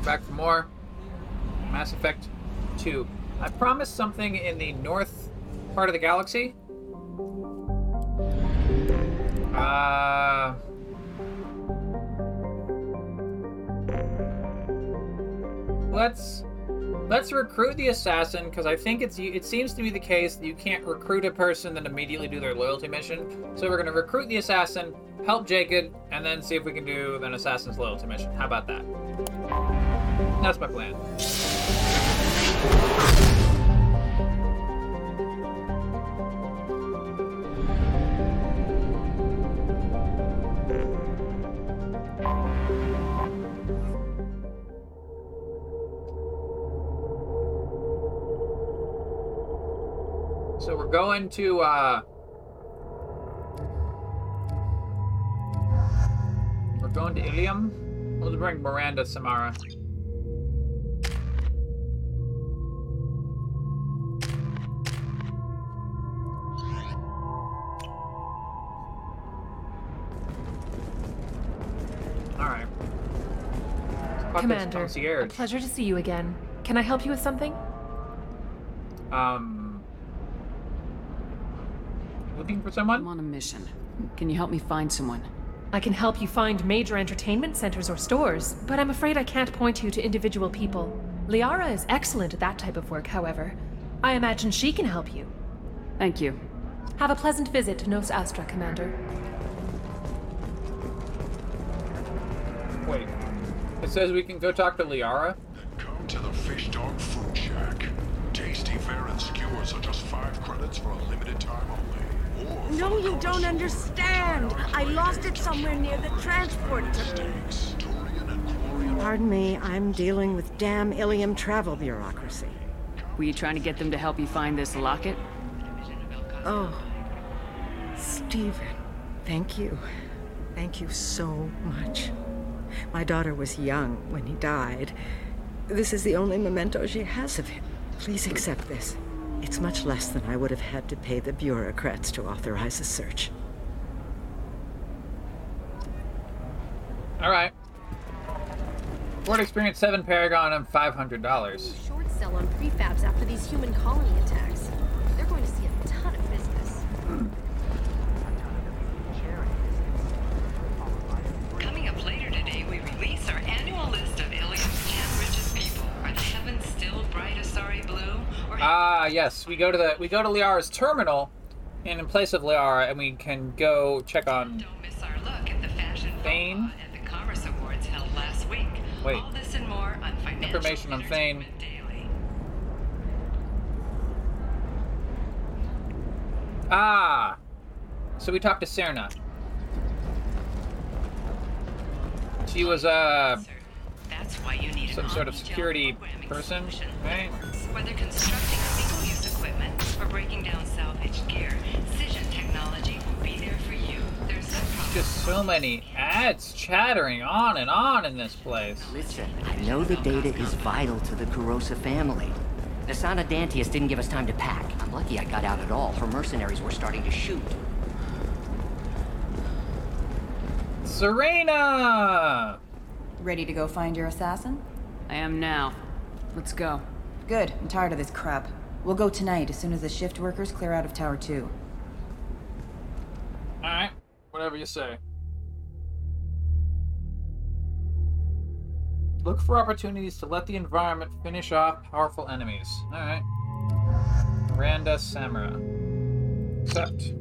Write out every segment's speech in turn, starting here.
We're back for more Mass Effect 2. I promised something in the north part of the galaxy. Uh. Let's let's recruit the assassin because I think it's it seems to be the case that you can't recruit a person then immediately do their loyalty mission. So we're gonna recruit the assassin, help Jacob, and then see if we can do an assassin's loyalty mission. How about that? That's my plan. So we're going to uh We're going to Ilium. We'll bring Miranda Samara. Fuck this Commander, a concierge. pleasure to see you again. Can I help you with something? Um looking for someone? I'm on a mission. Can you help me find someone? I can help you find major entertainment centers or stores, but I'm afraid I can't point you to individual people. Liara is excellent at that type of work, however. I imagine she can help you. Thank you. Have a pleasant visit to Nos Astra, Commander. Wait. It says we can go talk to Liara? Come to the Fish Dog Food Shack. Tasty fare and skewers are just five credits for a limited time only. Or No, you don't understand. I lost it somewhere near the transport to Steaks, Turian and Quarian Pardon me, I'm dealing with damn Ilium travel bureaucracy. Were you trying to get them to help you find this locket? Oh, Stephen, thank you. Thank you so much. My daughter was young when he died. This is the only memento she has of him. Please accept this. It's much less than I would have had to pay the bureaucrats to authorize a search. Alright. Ford Experience 7 Paragon and $500. Short sell on prefabs after these human colony attacks. They're going to see a ton of business. Coming up later today, we release our annual list of Ilium's 10 richest people. Are the heavens still bright Asari blue? Ah, yes. We go to the we go to Liara's terminal, and in place of Liara, and we can go check on. don't miss our look at the fashion Pas at the Commerce Awards held last week. Wait. All this and more on Financial Information on. Entertainment Daily. Ah, so we talked to Seryna. She was uh That's why you need some sort of security person, right? Whether constructing single-use equipment or breaking down salvaged gear, Cision Technology will be there for you. There's just so many ads chattering on and on in this place. Listen, I know the data is vital to the Kirosa family. Nassana Dantius didn't give us time to pack. I'm lucky I got out at all. Her mercenaries were starting to shoot. Seryna! Ready to go find your assassin? I am now. Let's go. Good. I'm tired of this crap. We'll go tonight as soon as the shift workers clear out of Tower 2. Alright, whatever you say. Look for opportunities to let the environment finish off powerful enemies. Alright. Miranda Samara. Accept.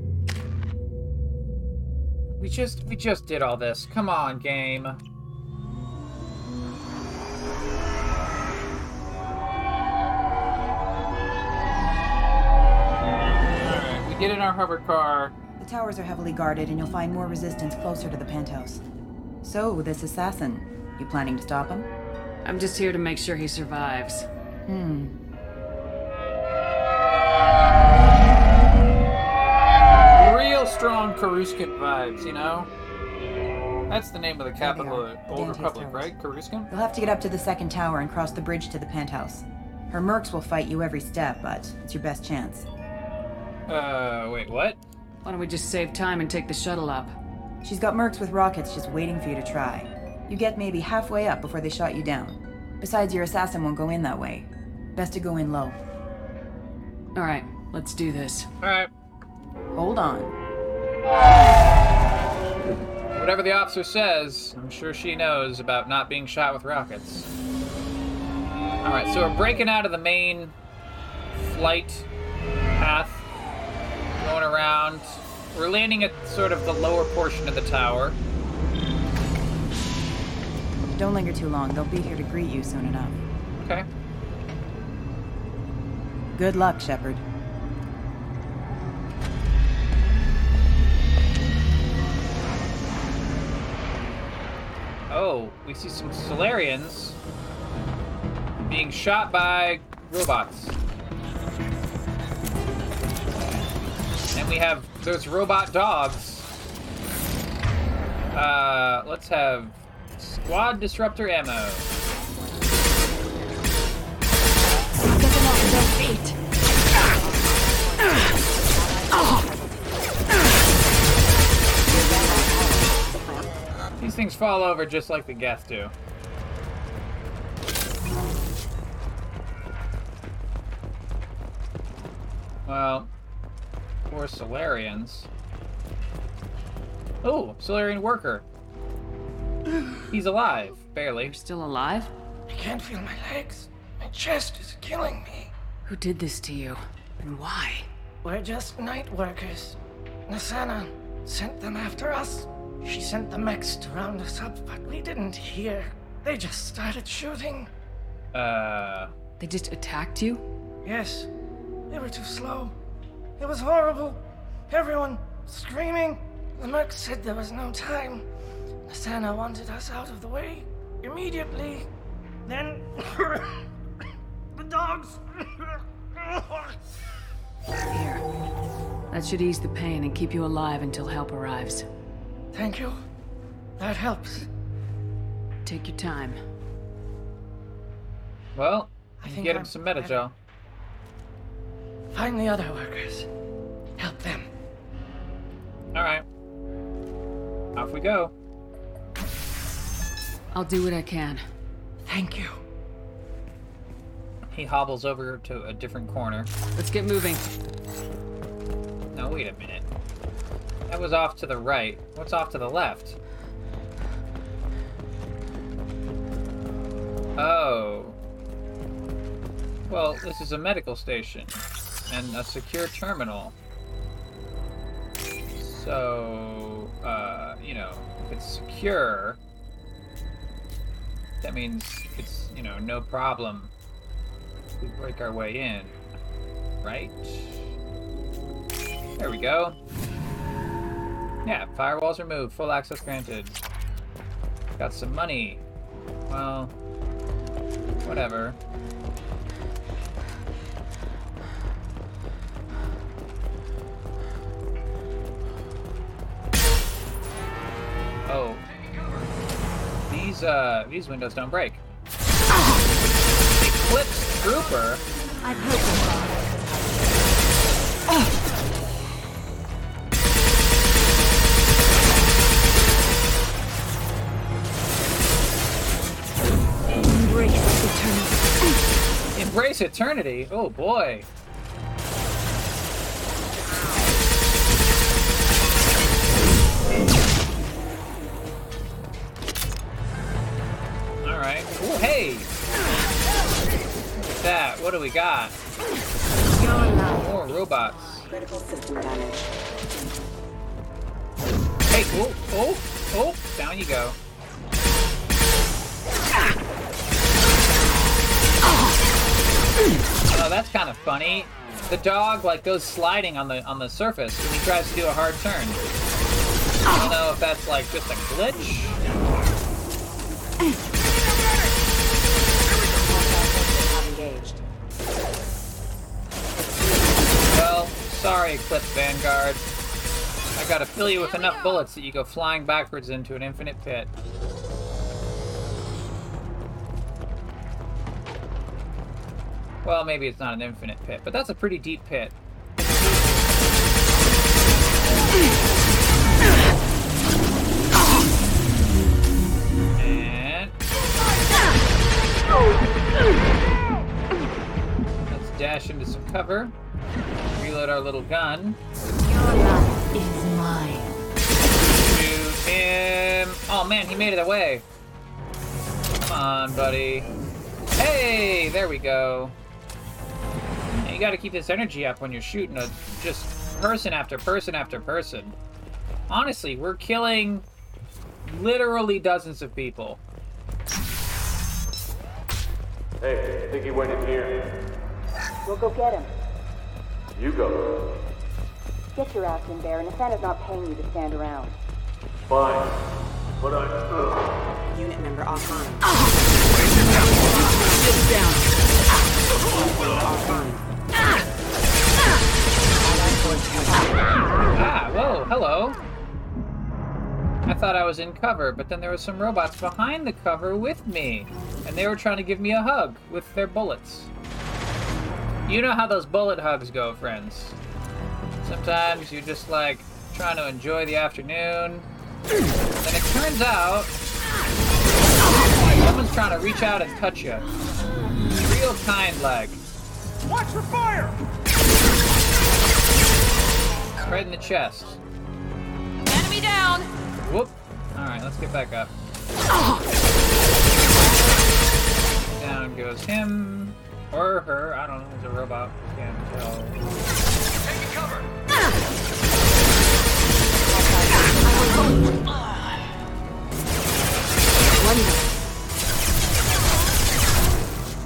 We just we just did all this. Come on, game. Alright, we get in our hover car. The towers are heavily guarded, and you'll find more resistance closer to the penthouse. So, this assassin, you planning to stop him? I'm just here to make sure he survives. Hmm. Strong Coruscant vibes, you know? That's the name of the capital of the Old Republic, Towers. right? Coruscant? You'll have to get up to the second tower and cross the bridge to the penthouse. Her mercs will fight you every step, but it's your best chance. Uh, wait, what? Why don't we just save time and take the shuttle up? She's got mercs with rockets just waiting for you to try. You get maybe halfway up before they shot you down. Besides, your assassin won't go in that way. Best to go in low. Alright, let's do this. Alright. Hold on. Whatever the officer says, I'm sure she knows about not being shot with rockets. Alright, so we're breaking out of the main flight path, going around. We're landing at sort of the lower portion of the tower. Don't linger too long. They'll be here to greet you soon enough. Okay. Good luck, Shepard. Oh, we see some Salarians being shot by robots. And we have those robot dogs. Uh, let's have squad disruptor ammo. These things fall over just like the Geth do. Well, poor Salarians. Oh, Salarian worker. He's alive, barely. You're still alive? I can't feel my legs. My chest is killing me. Who did this to you? And why? We're just night workers. Nassana sent them after us. She sent the mechs to round us up, but we didn't hear. They just started shooting. Uh, They just attacked you? Yes, they were too slow. It was horrible. Everyone screaming. The merc said there was no time. Nassana wanted us out of the way immediately. Then the dogs. Here. That should ease the pain and keep you alive until help arrives. Thank you. That helps. Take your time. well, I you think get him I'm some better. Medi-gel. Find the other workers. Help them. Alright. Off we go. I'll do what I can. Thank you. He hobbles over to a different corner. Let's get moving. No, wait a minute. That was off to the right. What's off to the left? Oh. Well, this is a medical station and a secure terminal. So, uh, you know, if it's secure, that means it's, you know, no problem. We break our way in, right? There we go. Yeah, firewalls removed, full access granted. Got some money. Well, whatever. Oh. These, uh, these windows don't break. Eclipse Trooper? I've heard them. Eternity. Eternity? Oh boy. Alright. Oh, hey! Look at that. What do we got? More robots. Critical system damage. Hey, oh, oh, oh, down you go. Oh, that's kind of funny. The dog like goes sliding on the on the surface when he tries to do a hard turn. I don't know if that's like just a glitch. Well, sorry, Eclipse Vanguard. I gotta fill you with enough bullets that you go flying backwards into an infinite pit. Well, maybe it's not an infinite pit, but that's a pretty deep pit. And... Let's dash into some cover. Reload our little gun. Your life is mine. Shoot him! Oh man, he made it away. Come on, buddy. Hey, there we go. Yeah, You gotta keep this energy up when you're shooting a just person after person after person. Honestly, we're killing literally dozens of people. Hey, I think he went in here. We'll go get him. You go. Get your ass in there, and Asana's not paying you to stand around. Fine. But I. Ugh. Unit member offline. Ah, whoa, hello. I thought I was in cover, but then there were some robots behind the cover with me, and they were trying to give me a hug with their bullets. You know how those bullet hugs go, friends. Sometimes you're just like trying to enjoy the afternoon, and it turns out someone's trying to reach out and touch you. Real kind like. Watch for fire! Right in the chest. Enemy down! Whoop. Alright, let's get back up. Down goes him. Or her. I don't know. He's a robot. Can't tell. Taking cover!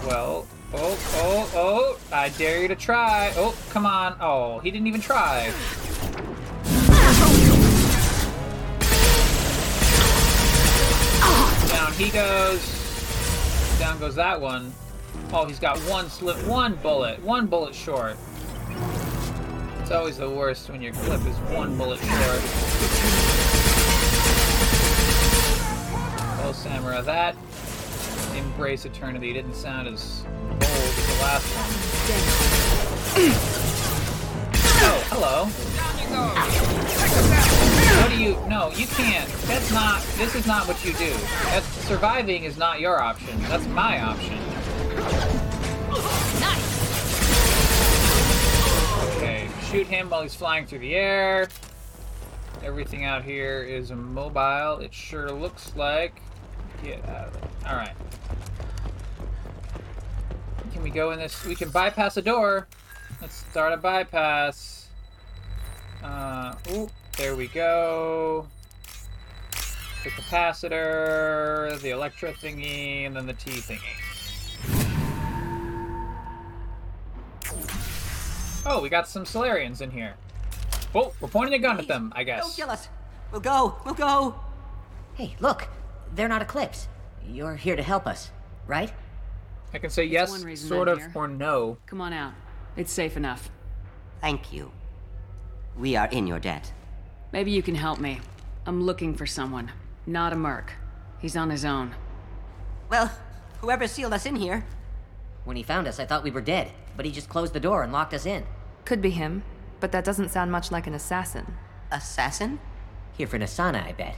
Well, oh, oh, oh. I dare you to try. Oh, come on. Oh, he didn't even try. Down he goes. Down goes that one. Oh, he's got one slip, one bullet, one bullet short. It's always the worst when your clip is one bullet short. Oh, Samara, that embrace eternity It didn't sound as bold as the last one. Oh, hello. What do you? No, you can't. That's not. This is not what you do. That's surviving is not your option. That's my option. Okay, shoot him while he's flying through the air. Everything out here is immobile. It sure looks like. Get out of there. All right. Can we go in this? We can bypass a door. Let's start a bypass. Uh, ooh, there we go. The capacitor, the electro thingy, and then the T thingy. Oh, we got some Salarians in here. Oh, we're pointing a gun at them, I guess. Don't guess. kill us. We'll go. We'll go. Hey, look. They're not Eclipse. You're here to help us, right? I can say yes, one reason sort I'm of, here. or no. Come on out. It's safe enough. Thank you. We are in your debt. Maybe you can help me. I'm looking for someone. Not a merc. He's on his own. Well, whoever sealed us in here. When he found us, I thought we were dead, but he just closed the door and locked us in. Could be him, but that doesn't sound much like an assassin. Assassin? Here for Nassana, I bet.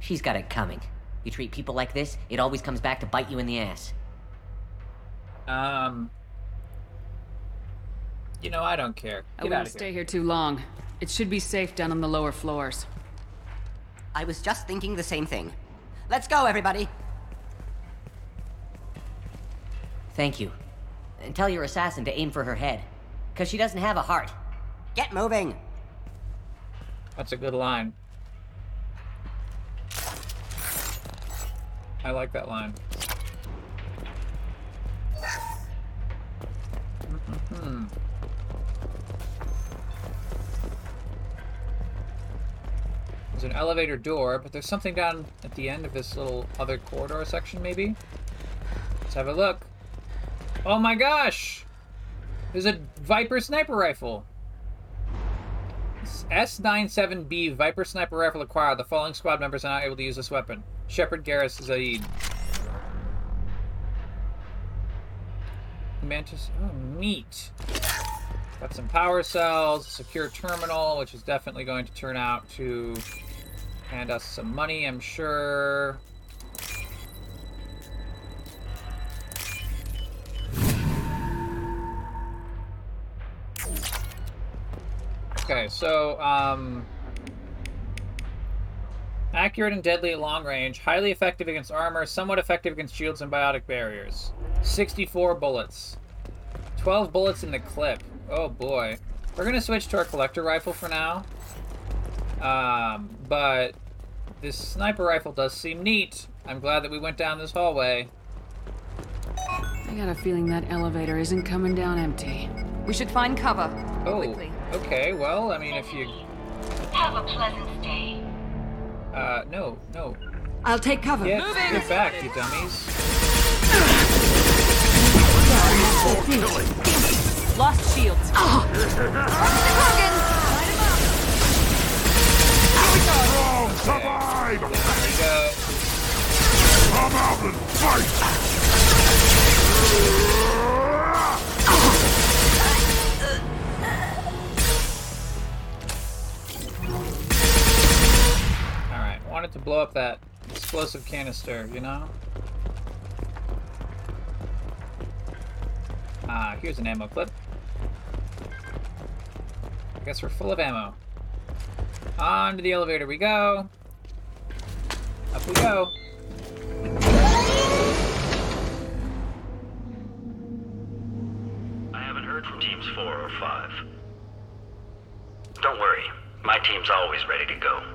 She's got it coming. You treat people like this, it always comes back to bite you in the ass. Um. You know, I don't care. I won't stay here. here too long. It should be safe down on the lower floors. I was just thinking the same thing. Let's go, everybody! Thank you. And tell your assassin to aim for her head. Because she doesn't have a heart. Get moving! That's a good line. I like that line. Hmm. There's an elevator door, but there's something down at the end of this little other corridor section, maybe? Let's have a look. Oh my gosh! There's a Viper sniper rifle. S97B Viper sniper rifle acquired. The following squad members are not able to use this weapon. Shepard Garrus Zaeed. Mantis. Oh, neat. Got some power cells, secure terminal, which is definitely going to turn out to hand us some money, I'm sure. Okay, so um, accurate and deadly at long range, highly effective against armor, somewhat effective against shields and biotic barriers. 64 bullets. 12 bullets in the clip. Oh boy. We're gonna switch to our collector rifle for now. Um, but this sniper rifle does seem neat. I'm glad that we went down this hallway. I got a feeling that elevator isn't coming down empty. We should find cover. Oh, Quickly. okay. Well, I mean, if you, Have a pleasant stay. Uh, no, no, I'll take cover. get, get back, you dummies. Lost shields. Oh. Survive! There we go. Come out and fight! Wanted to blow up that explosive canister, you know. Ah, here's an ammo clip. I guess we're full of ammo. On to the elevator we go. Up we go. I haven't heard from teams four or five. Don't worry, my team's always ready to go.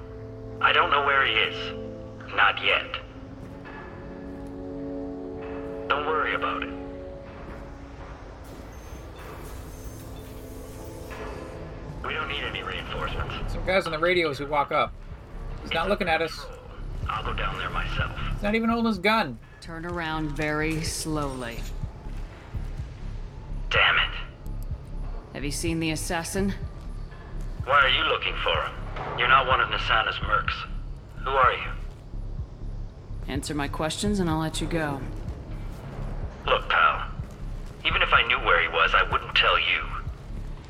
I don't know where he is. Not yet. Don't worry about it. We don't need any reinforcements. Some guys on the radios who walk up. He's not looking at us. I'll go down there myself. He's not even holding his gun. Turn around very slowly. Damn it. Have you seen the assassin? Why are you looking for him? You're not one of Nassana's mercs. Who are you? Answer my questions and I'll let you go. Look, pal. Even if I knew where he was, I wouldn't tell you.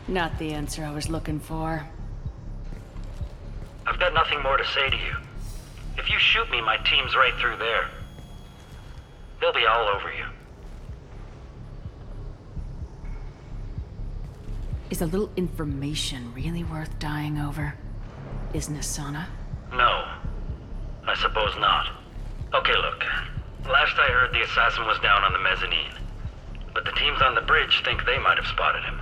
Not the answer I was looking for. I've got nothing more to say to you. If you shoot me, my team's right through there. They'll be all over you. Is a little information really worth dying over? Is Nassana? No. I suppose not. Okay, look. Last I heard, the assassin was down on the mezzanine. But the teams on the bridge think they might have spotted him.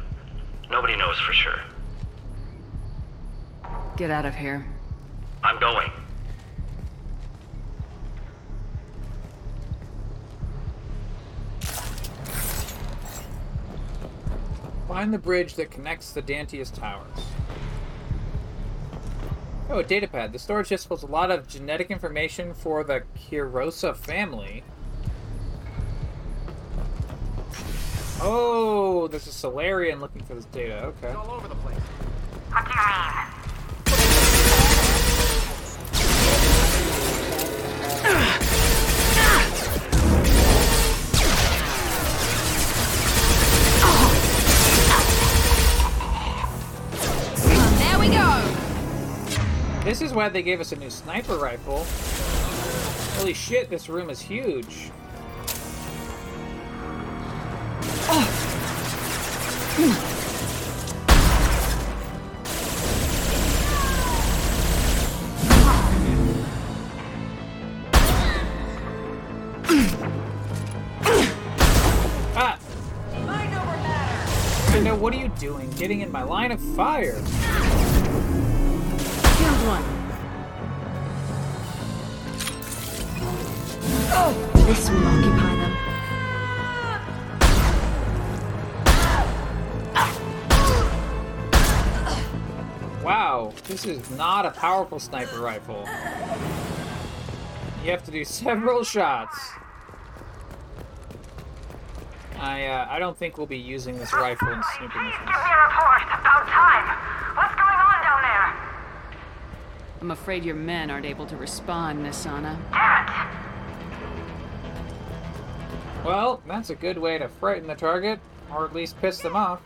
Nobody knows for sure. Get out of here. I'm going. Find the bridge that connects the Dantius towers. Oh, a datapad. The storage disk holds a lot of genetic information for the Kirosa family. Oh, there's a Salarian looking for this data. Okay. all over the place. What is why they gave us a new sniper rifle. Holy shit, this room is huge. Ah! I know, what are you doing? Getting in my line of fire. This is not a powerful sniper rifle. You have to do several shots. I uh, I don't think we'll be using this rifle in snooping missions. Give me a report. About time. What's going on down there? I'm afraid your men aren't able to respond, Nassana. Damn Well, that's a good way to frighten the target, or at least piss them off.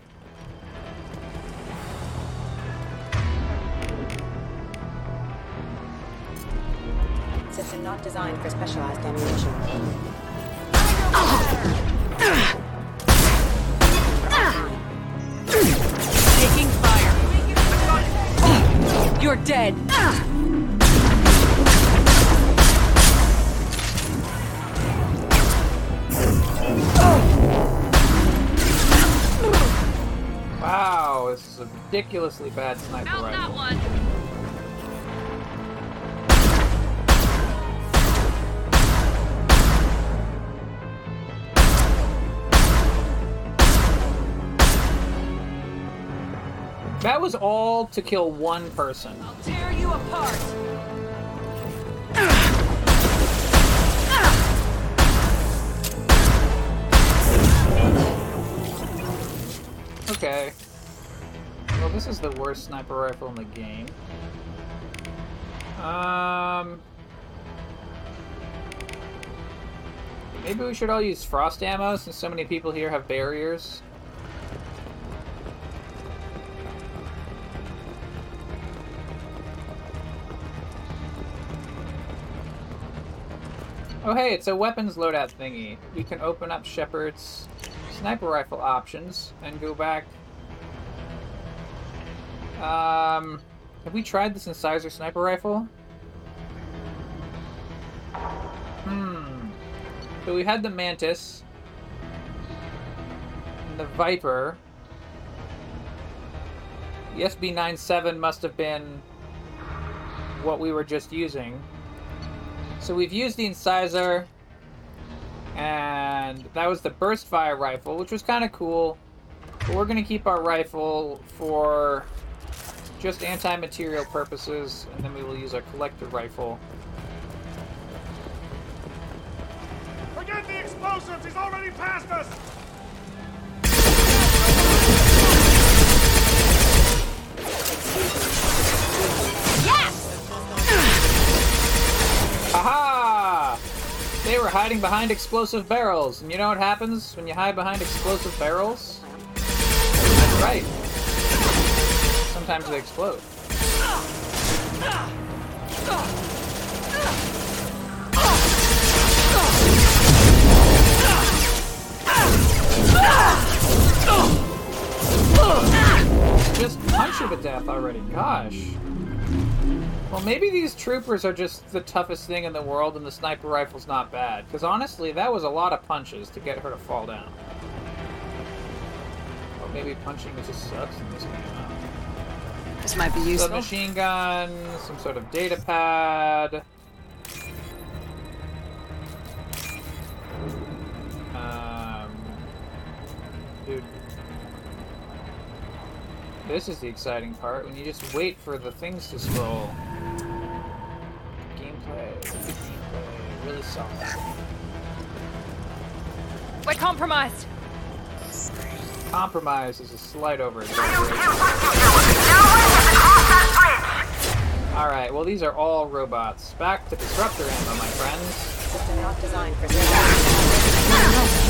Not designed for specialized ammunition. Taking fire. You're dead. Wow, this is a ridiculously bad sniper rifle. That was all to kill one person. Tear you apart. Okay. Well, this is the worst sniper rifle in the game. Um. Maybe we should all use frost ammo since so many people here have barriers. Oh hey, it's a weapons loadout thingy. We can open up Shepard's sniper rifle options and go back. Um, have we tried this incisor sniper rifle? Hmm. So we had the Mantis, and the Viper. The SB97 must have been what we were just using. So we've used the incisor, and that was the burst fire rifle, which was kind of cool. But we're gonna keep our rifle for just anti-material purposes, and then we will use our collector rifle. Forget the explosives! He's already past us! Were hiding behind explosive barrels, and you know what happens when you hide behind explosive barrels? That's right. Sometimes they explode. Just punch you to death already, gosh. Well, maybe these troopers are just the toughest thing in the world and the sniper rifle's not bad. Because honestly, that was a lot of punches to get her to fall down. Or maybe punching just sucks in this game. huh? This might be useful. Submachine gun, some sort of data pad. Um, dude. This is the exciting part, when you just wait for the things to scroll. Gameplay, gameplay, really soft. We're compromised. Compromise is a slight over Alright, well these are all robots. Back to disruptor ammo, my friends. Not designed for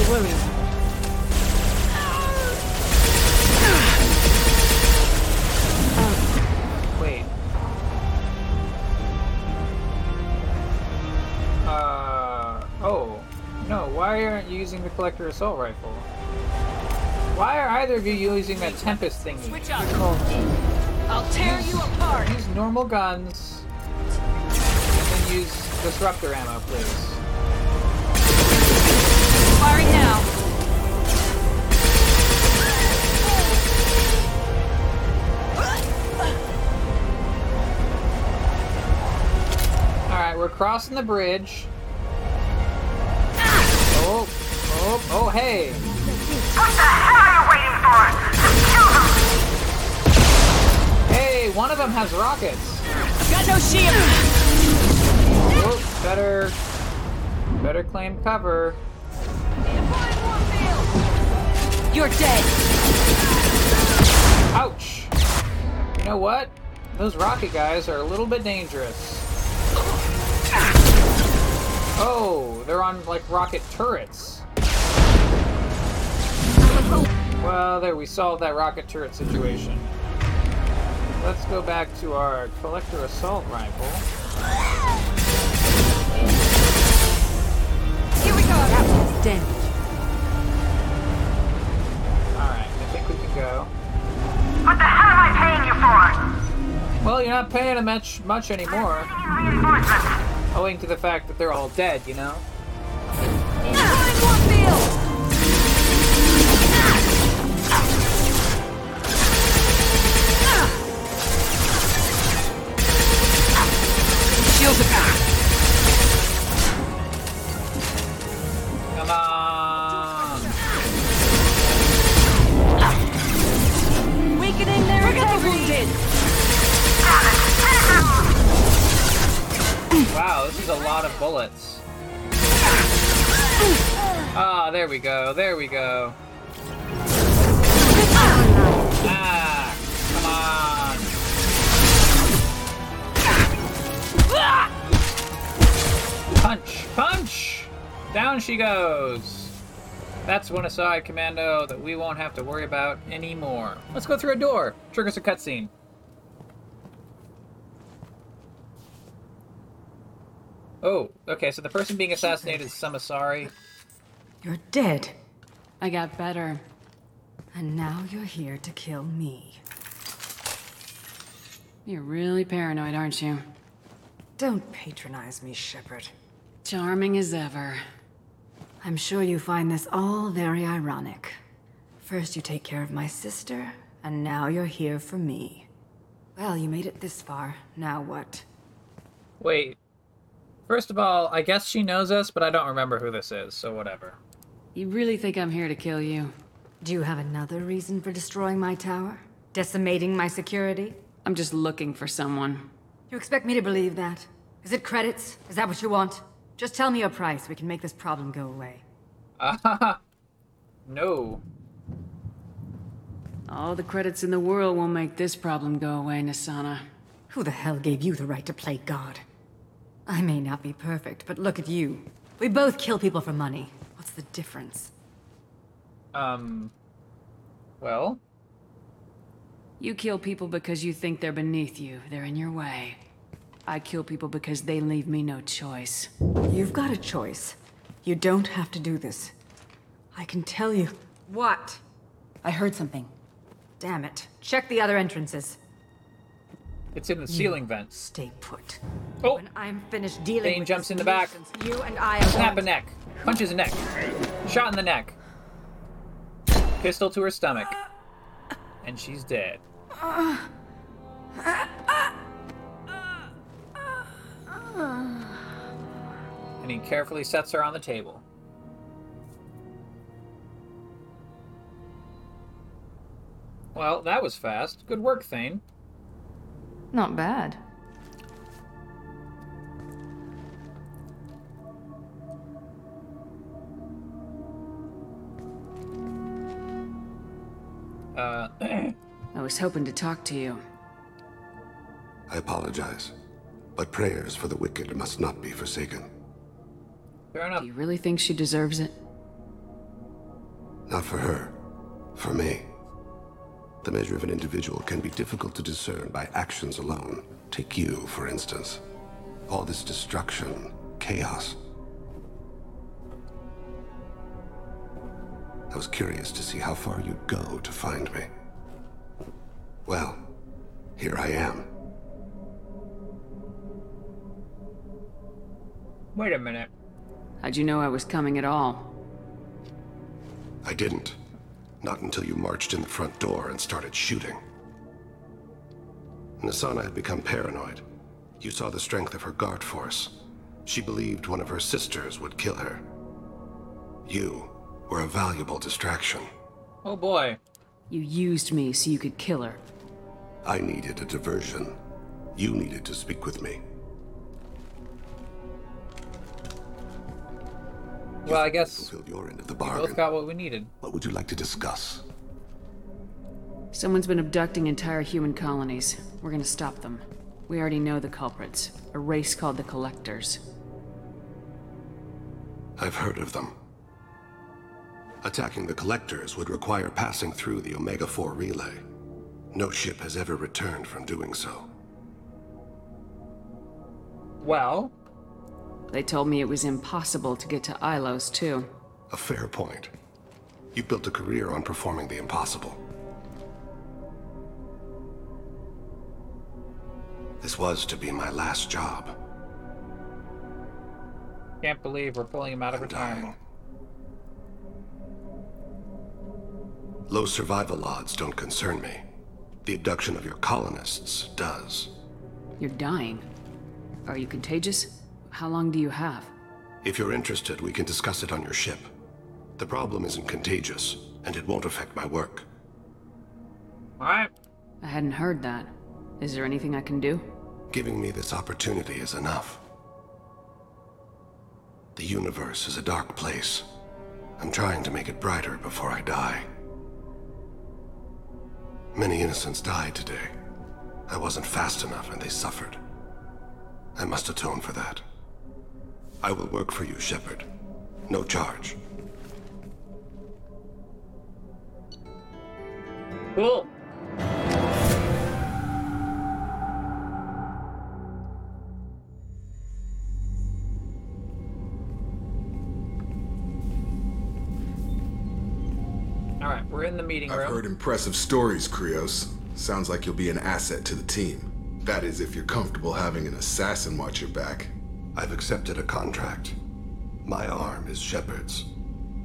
to worry. Aren't you using the collector assault rifle? Why are either of you using that Tempest thingy? Switch up. Oh, I'll tear you apart. Use normal guns. And then use disruptor ammo, please. Firing now. Alright, we're crossing the bridge. Hey! What the hell are you waiting for? Just kill them! Hey, one of them has rockets. Got no shield. Oh, better, better claim cover. You're dead. Ouch! You know what? Those rocket guys are a little bit dangerous. Oh, they're on like rocket turrets. Well, there, we solved that rocket turret situation. Let's go back to our collector assault rifle. Here we go. That one's dead. Alright, I think we can go. What the hell am I paying you for? Well, you're not paying them much, much anymore. Owing to the fact that they're all dead, you know? Wow, this is a lot of bullets. Ah, there we go, there we go. Ah, come on. Punch, punch! Down she goes. That's one Asari commando that we won't have to worry about anymore. Let's go through a door. Triggers a cutscene. Oh, okay, so the person being assassinated is Samasari. You're dead. I got better. And now you're here to kill me. You're really paranoid, aren't you? Don't patronize me, Shepard. Charming as ever. I'm sure you find this all very ironic. First you take care of my sister, and now you're here for me. Well, you made it this far. Now what? Wait. First of all, I guess she knows us, but I don't remember who this is, so whatever. You really think I'm here to kill you? Do you have another reason for destroying my tower? Decimating my security? I'm just looking for someone. You expect me to believe that? Is it credits? Is that what you want? Just tell me your price. We can make this problem go away. Ah, no. All the credits in the world won't make this problem go away, Nassana. Who the hell gave you the right to play God? I may not be perfect, but look at you. We both kill people for money. What's the difference? Um. Well, You kill people because you think they're beneath you. They're in your way. I kill people because they leave me no choice. You've got a choice. You don't have to do this. I can tell you. What? I heard something. Damn it. Check the other entrances. It's in the ceiling vent. Stay put. Oh, When I'm finished dealing Bane with jumps in the back. You and I are snap a neck. Punches a neck. Shot in the neck. Pistol to her stomach. And she's dead. And he carefully sets her on the table. Well, that was fast. Good work, Thane. Not bad. Uh, I was hoping to talk to you. I apologize, but prayers for the wicked must not be forsaken. fair enough. Do you really think she deserves it? Not for her, for me. The measure of an individual can be difficult to discern by actions alone. Take you, for instance. All this destruction, chaos. I was curious to see how far you'd go to find me. Well, here I am. Wait a minute. How'd you know I was coming at all? I didn't. Not until you marched in the front door and started shooting. Nassana had become paranoid. You saw the strength of her guard force. She believed one of her sisters would kill her. You were a valuable distraction. Oh boy. You used me so you could kill her. I needed a diversion. You needed to speak with me. Well, I guess Fulfilled your end of the we bargain. both got what we needed. What would you like to discuss? Someone's been abducting entire human colonies. We're gonna stop them. We already know the culprits. A race called the Collectors. I've heard of them. Attacking the Collectors would require passing through the Omega-4 relay. No ship has ever returned from doing so. Well, They told me it was impossible to get to Ilos, too. A fair point. You built a career on performing the impossible. This was to be my last job. Can't believe we're pulling him out of retirement. Low survival odds don't concern me. The abduction of your colonists does. You're dying. Are you contagious? How long do you have? If you're interested, we can discuss it on your ship. The problem isn't contagious, and it won't affect my work. Alright. I hadn't heard that. Is there anything I can do? Giving me this opportunity is enough. The universe is a dark place. I'm trying to make it brighter before I die. Many innocents died today. I wasn't fast enough and they suffered. I must atone for that. I will work for you, Shepard. No charge. Cool. All right, we're in the meeting room. I've room. heard impressive stories, Krios. Sounds like you'll be an asset to the team. That is, if you're comfortable having an assassin watch your back. I've accepted a contract. My arm is Shepard's.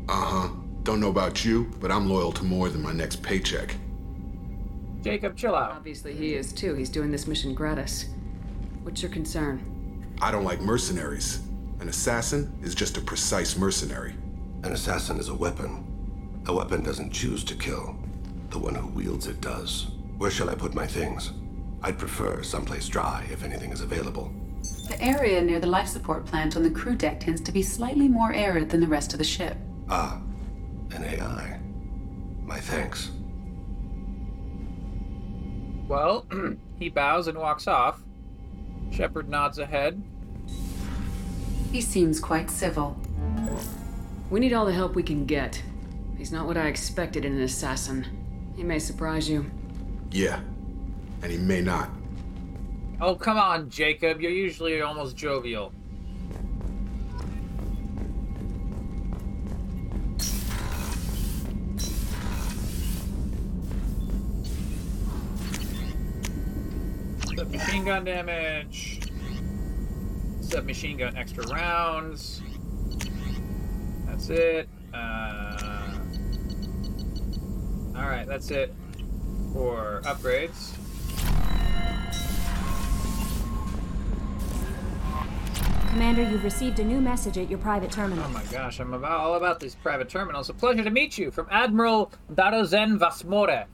Uh huh. Don't know about you, but I'm loyal to more than my next paycheck. Jacob, chill out. Obviously he is too. He's doing this mission gratis. What's your concern? I don't like mercenaries. An assassin is just a precise mercenary. An assassin is a weapon. A weapon doesn't choose to kill. The one who wields it does. Where shall I put my things? I'd prefer someplace dry if anything is available. The area near the life support plant on the crew deck tends to be slightly more arid than the rest of the ship. Ah, an AI. My thanks. Well, he bows and walks off. Shepard nods ahead. He seems quite civil. We need all the help we can get. He's not what I expected in an assassin. He may surprise you. Yeah. And he may not. Oh, come on, Jacob. You're usually almost jovial. Submachine gun damage. Submachine gun extra rounds. That's it. Uh, Alright, that's it for upgrades. Commander, you've received a new message at your private terminal. Oh my gosh, I'm about, all about these private terminals. A pleasure to meet you from Admiral Daro'Xen vas Moreh.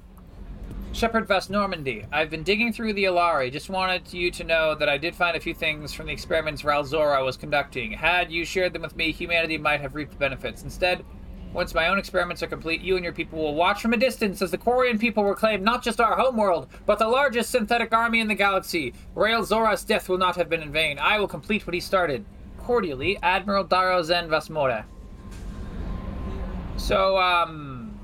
Shepard Vas Normandy. I've been digging through the Alarei. Just wanted you to know that I did find a few things from the experiments Rael'Zorah was conducting. Had you shared them with me, humanity might have reaped the benefits. Instead, once my own experiments are complete, you and your people will watch from a distance as the Quarian people reclaim not just our homeworld, but the largest synthetic army in the galaxy. Rael'Zorah's death will not have been in vain. I will complete what he started. Cordially, Admiral Daro'Xen vas Moreh. So, um.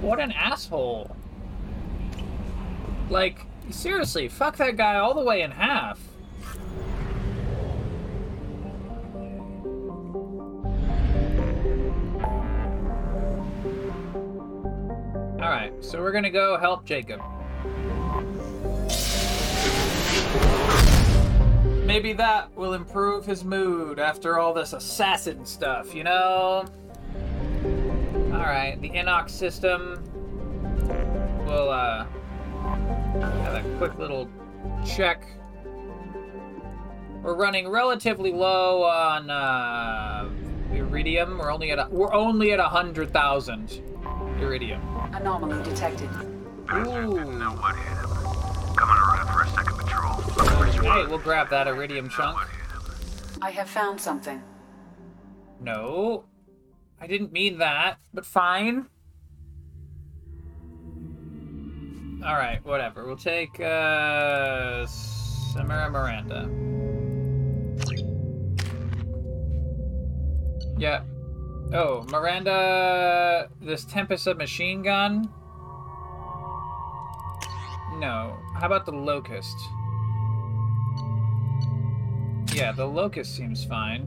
What an asshole. Like, seriously, fuck that guy all the way in half. Alright, so we're gonna go help Jacob. Maybe that will improve his mood after all this assassin stuff, you know? Alright, the Inox system. We'll, uh, have a quick little check. We're running relatively low on, uh, iridium. We're only at a, we're only at a hundred thousand iridium. Anomaly detected. Ooh. know what hit him. Coming around for a second patrol. Hey, we'll grab that iridium chunk. I have found something. No, I didn't mean that, but fine. All right, whatever. We'll take uh, Samara Miranda. Yeah. Oh, Miranda, this Tempest submachine gun. No. How about the Locust? Yeah, the Locust seems fine.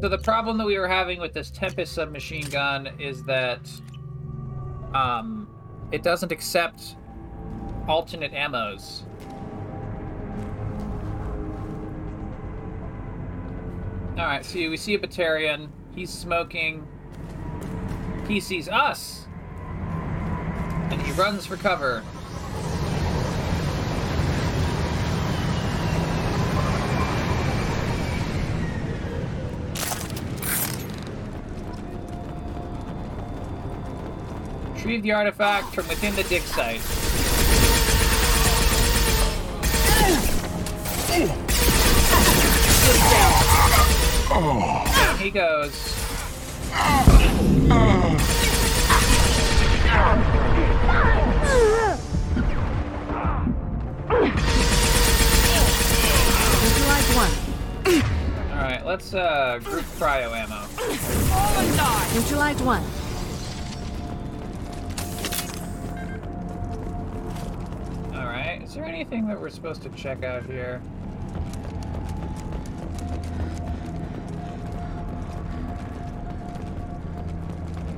So the problem that we were having with this Tempest submachine gun is that um, it doesn't accept alternate ammos. Alright, so we see a Batarian. He's smoking. He sees us. And he runs for cover. Retrieve the artifact from within the dig site. Down he goes. Neutralize one. Alright, let's uh group cryo ammo. Neutralize one. Alright, is there anything that we're supposed to check out here?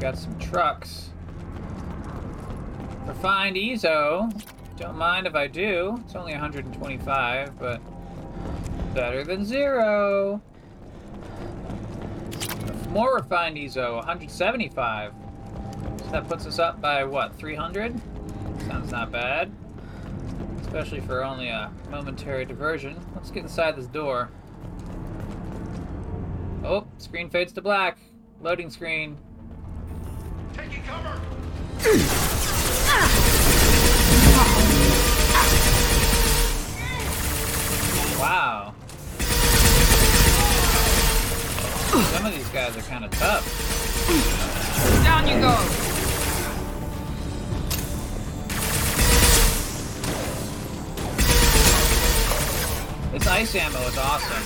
Got some trucks. Refined Ezo. Don't mind if I do. It's only 125, but better than zero. More refined Ezo, 175. So that puts us up by what, 300? Sounds not bad. Especially for only a momentary diversion. Let's get inside this door. Oh, screen fades to black. Loading screen. Wow. Some of these guys are kind of tough. Down you go. This ice ammo is awesome.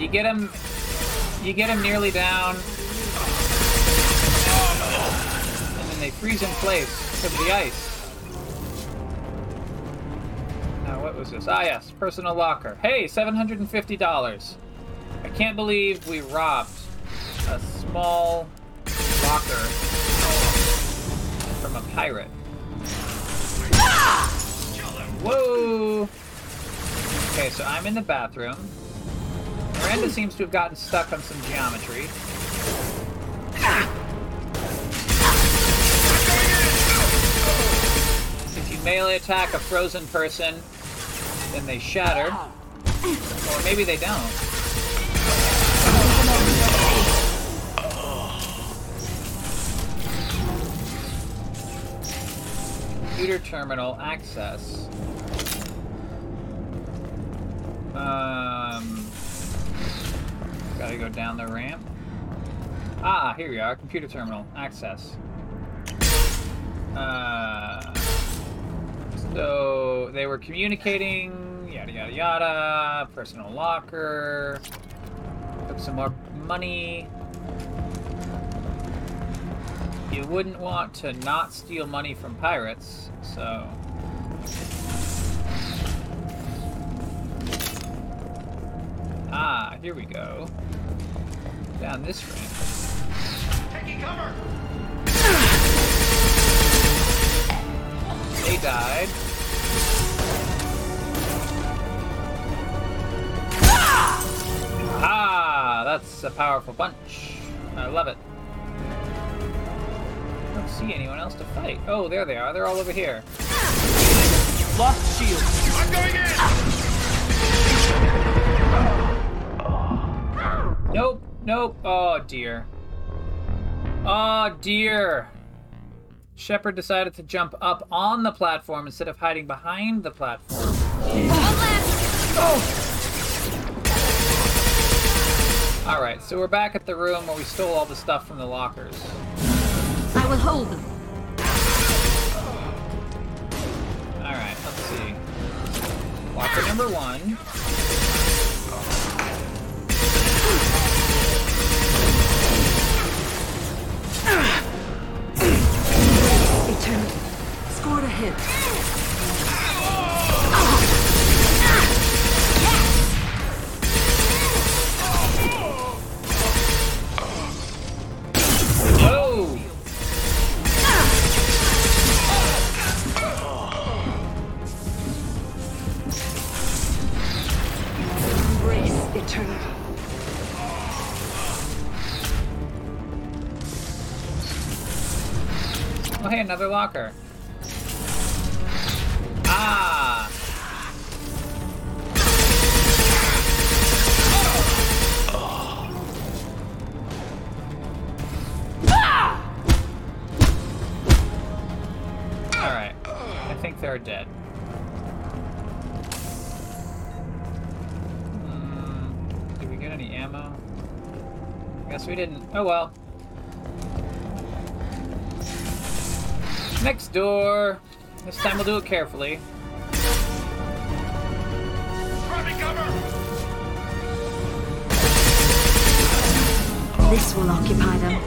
You get him, you get him nearly down, and they freeze in place because of the ice. Now, what was this? Ah, yes, personal locker. Hey, $750. I can't believe we robbed a small locker from a pirate. Whoa! Okay, so I'm in the bathroom. Miranda seems to have gotten stuck on some geometry. Melee attack a frozen person, then they shatter. Or maybe they don't. Computer terminal access. Um, gotta go down the ramp. Ah, here we are. Computer terminal access. Uh, so they were communicating. Yada yada yada. Personal locker. Took some more money. You wouldn't want to not steal money from pirates, so. Ah, here we go. Down this ramp. Taking cover! They died. Ah, that's a powerful bunch. I love it. I Don't see anyone else to fight. Oh, there they are. They're all over here. Lost shield. I'm going in! Nope, nope. Oh dear. Oh dear. Shepard decided to jump up on the platform instead of hiding behind the platform. Oh! Alright, so we're back at the room where we stole all the stuff from the lockers. I will hold them. Alright, let's see. Locker number one. hit. Oh! Oh another locker. Do it carefully. This will occupy them.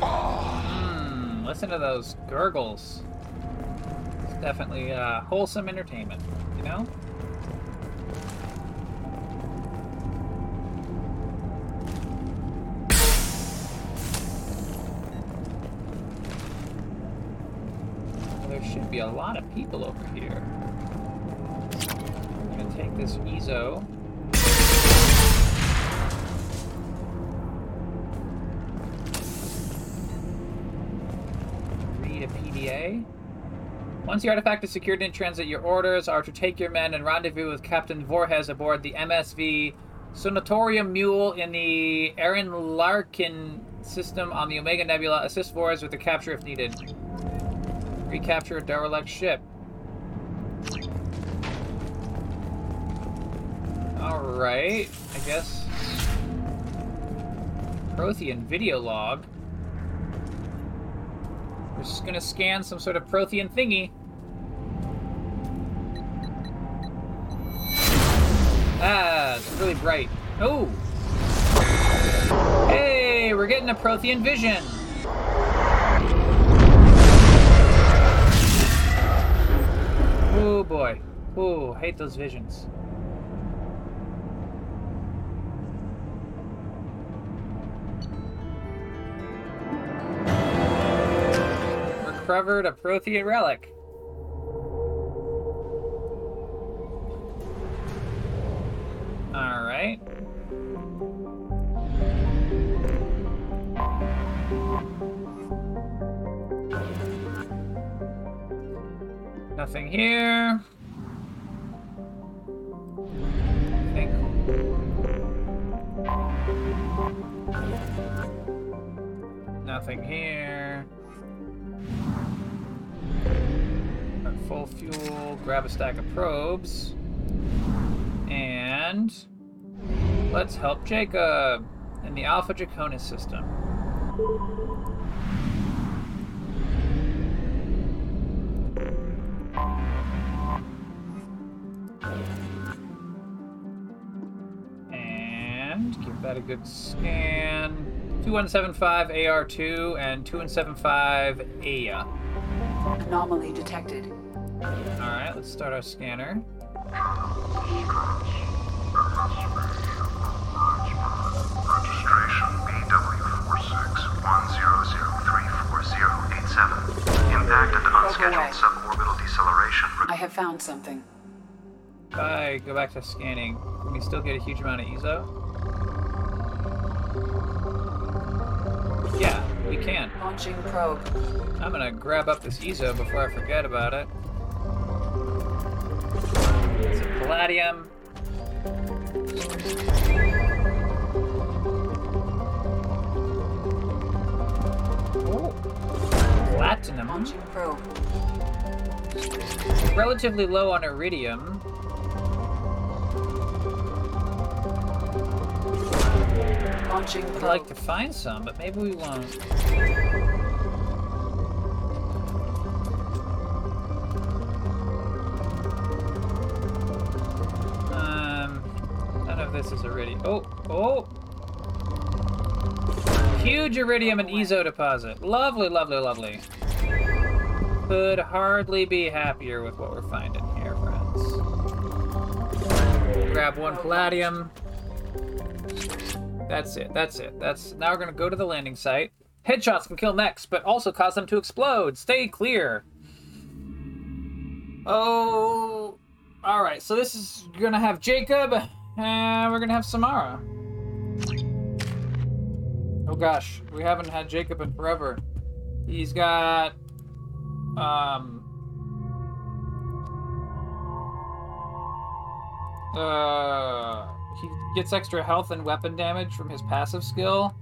Hmm, listen to those gurgles. It's definitely uh, wholesome entertainment, you know? A lot of people over here. I'm gonna take this Ezo. Read a PDA. Once the artifact is secured in transit, your orders are to take your men and rendezvous with Captain Voorhes aboard the MSV Strontium Mule in the Arinlarkin system on the Omega Nebula. Assist Voorhes with the capture if needed. Recapture a derelict ship. Alright, I guess. Prothean video log. We're just gonna scan some sort of Prothean thingy. Ah, it's really bright. Oh! Hey, we're getting a Prothean vision! Oh boy. Oh, hate those visions. Recovered a Prothean relic. Nothing here. Think. Nothing here. Full fuel. Grab a stack of probes. And let's help Jacob in the Alpha Draconis system. And give that a good scan. 2175 AR2 and 2175 AYA. Anomaly detected. Alright, let's start our scanner. Registration BW4610034087. Impact and unscheduled suborbital deceleration. I have found something. If I go back to scanning, can we still get a huge amount of EZO? Yeah, we can. Launching probe. I'm gonna grab up this EZO before I forget about it. It's a palladium. Oh, platinum. Launching probe. Relatively low on iridium. Launching I'd like to find some, but maybe we won't. Um, none of this is iridium. Oh, oh! Huge iridium and EZO deposit. Lovely, lovely, lovely. Could hardly be happier with what we're finding here, friends. Grab one palladium. That's it. That's it. That's now we're gonna go to the landing site. Headshots can kill mechs, but also cause them to explode. Stay clear. Oh, all right. So this is gonna have Jacob, and we're gonna have Samara. Oh gosh, we haven't had Jacob in forever. He's got um uh he gets extra health and weapon damage from his passive skill.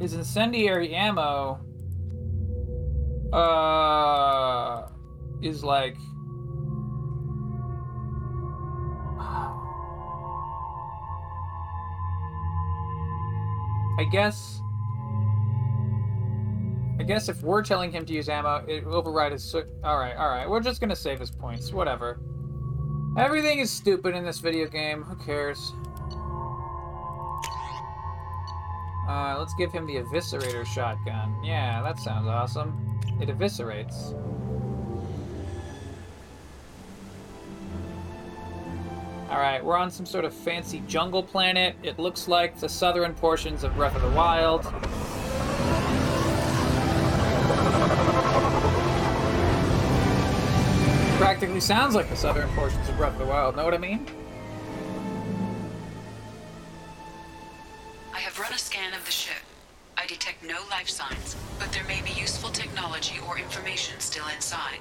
His incendiary ammo uh is like I guess I guess if we're telling him to use ammo, it will override his. All right, all right. We're just gonna save his points. Whatever. Everything is stupid in this video game. Who cares? Uh, let's give him the eviscerator shotgun. Yeah, that sounds awesome. It eviscerates. Alright, we're on some sort of fancy jungle planet. It looks like the southern portions of Breath of the Wild. Practically sounds like the southern portions of Breath of the Wild, know what I mean? Detect no life signs, but there may be useful technology or information still inside.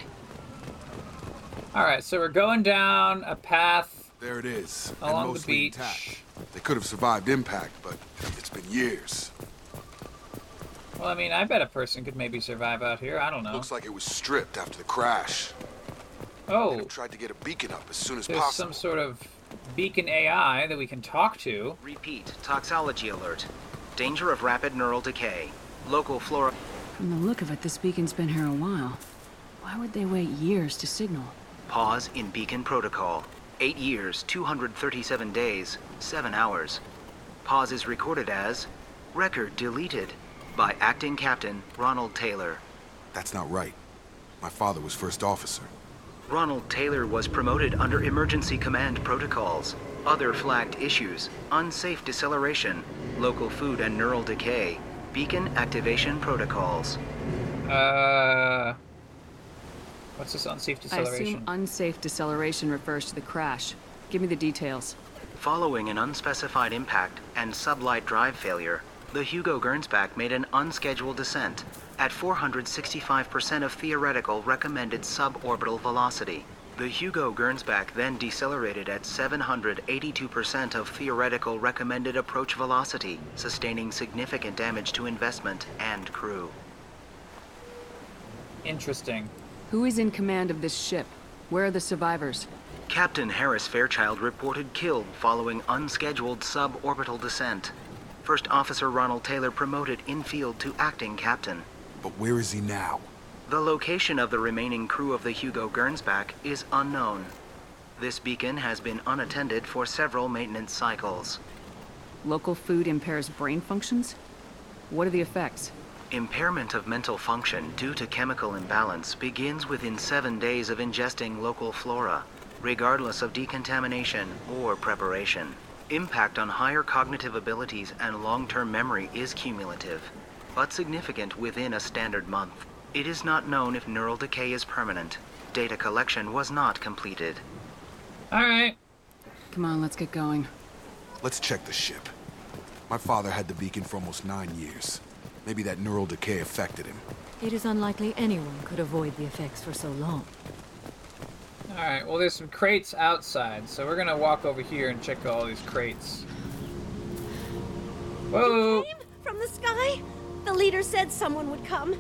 Alright, so we're going down a path There it is. and along the beach. intact. They could have survived impact, but it's been years. Well, I mean, I bet a person could maybe survive out here. I don't know. Looks like it was stripped after the crash. Oh, Tried to get a beacon up as soon as there's possible. some sort of beacon AI that we can talk to. Repeat, toxicology alert. Danger of rapid neural decay. Local flora. From the look of it, this beacon's been here a while. Why would they wait years to signal? Pause in beacon protocol. 8 years, 237 days, 7 hours. Pause is recorded as record deleted by acting captain Ronald Taylor. That's not right. My father was first officer. Ronald Taylor was promoted under emergency command protocols. Other flagged issues unsafe deceleration, local food and neural decay, beacon activation protocols. Uh, what's this unsafe deceleration? I deceleration? assume unsafe deceleration refers to the crash. Give me the details. Following an unspecified impact and sublight drive failure, the Hugo Gernsback made an unscheduled descent at 465% of theoretical recommended suborbital velocity. The Hugo Gernsback then decelerated at 782% of theoretical recommended approach velocity, sustaining significant damage to investment and crew. Interesting. Who is in command of this ship? Where are the survivors? Captain Harris Fairchild reported killed following unscheduled suborbital descent. First Officer Ronald Taylor promoted infield to acting captain. But where is he now? The location of the remaining crew of the Hugo Gernsback is unknown. This beacon has been unattended for several maintenance cycles. Local food impairs brain functions? What are the effects? Impairment of mental function due to chemical imbalance begins within seven days of ingesting local flora, regardless of decontamination or preparation. Impact on higher cognitive abilities and long-term memory is cumulative, but significant within a standard month. It is not known if neural decay is permanent. Data collection was not completed. All right. Come on, let's get going. Let's check the ship. My father had the beacon for almost nine years. Maybe that neural decay affected him. It is unlikely anyone could avoid the effects for so long. All right. Well, there's some crates outside, so we're gonna walk over here and check all these crates. Whoa! From the sky? The leader said someone would come.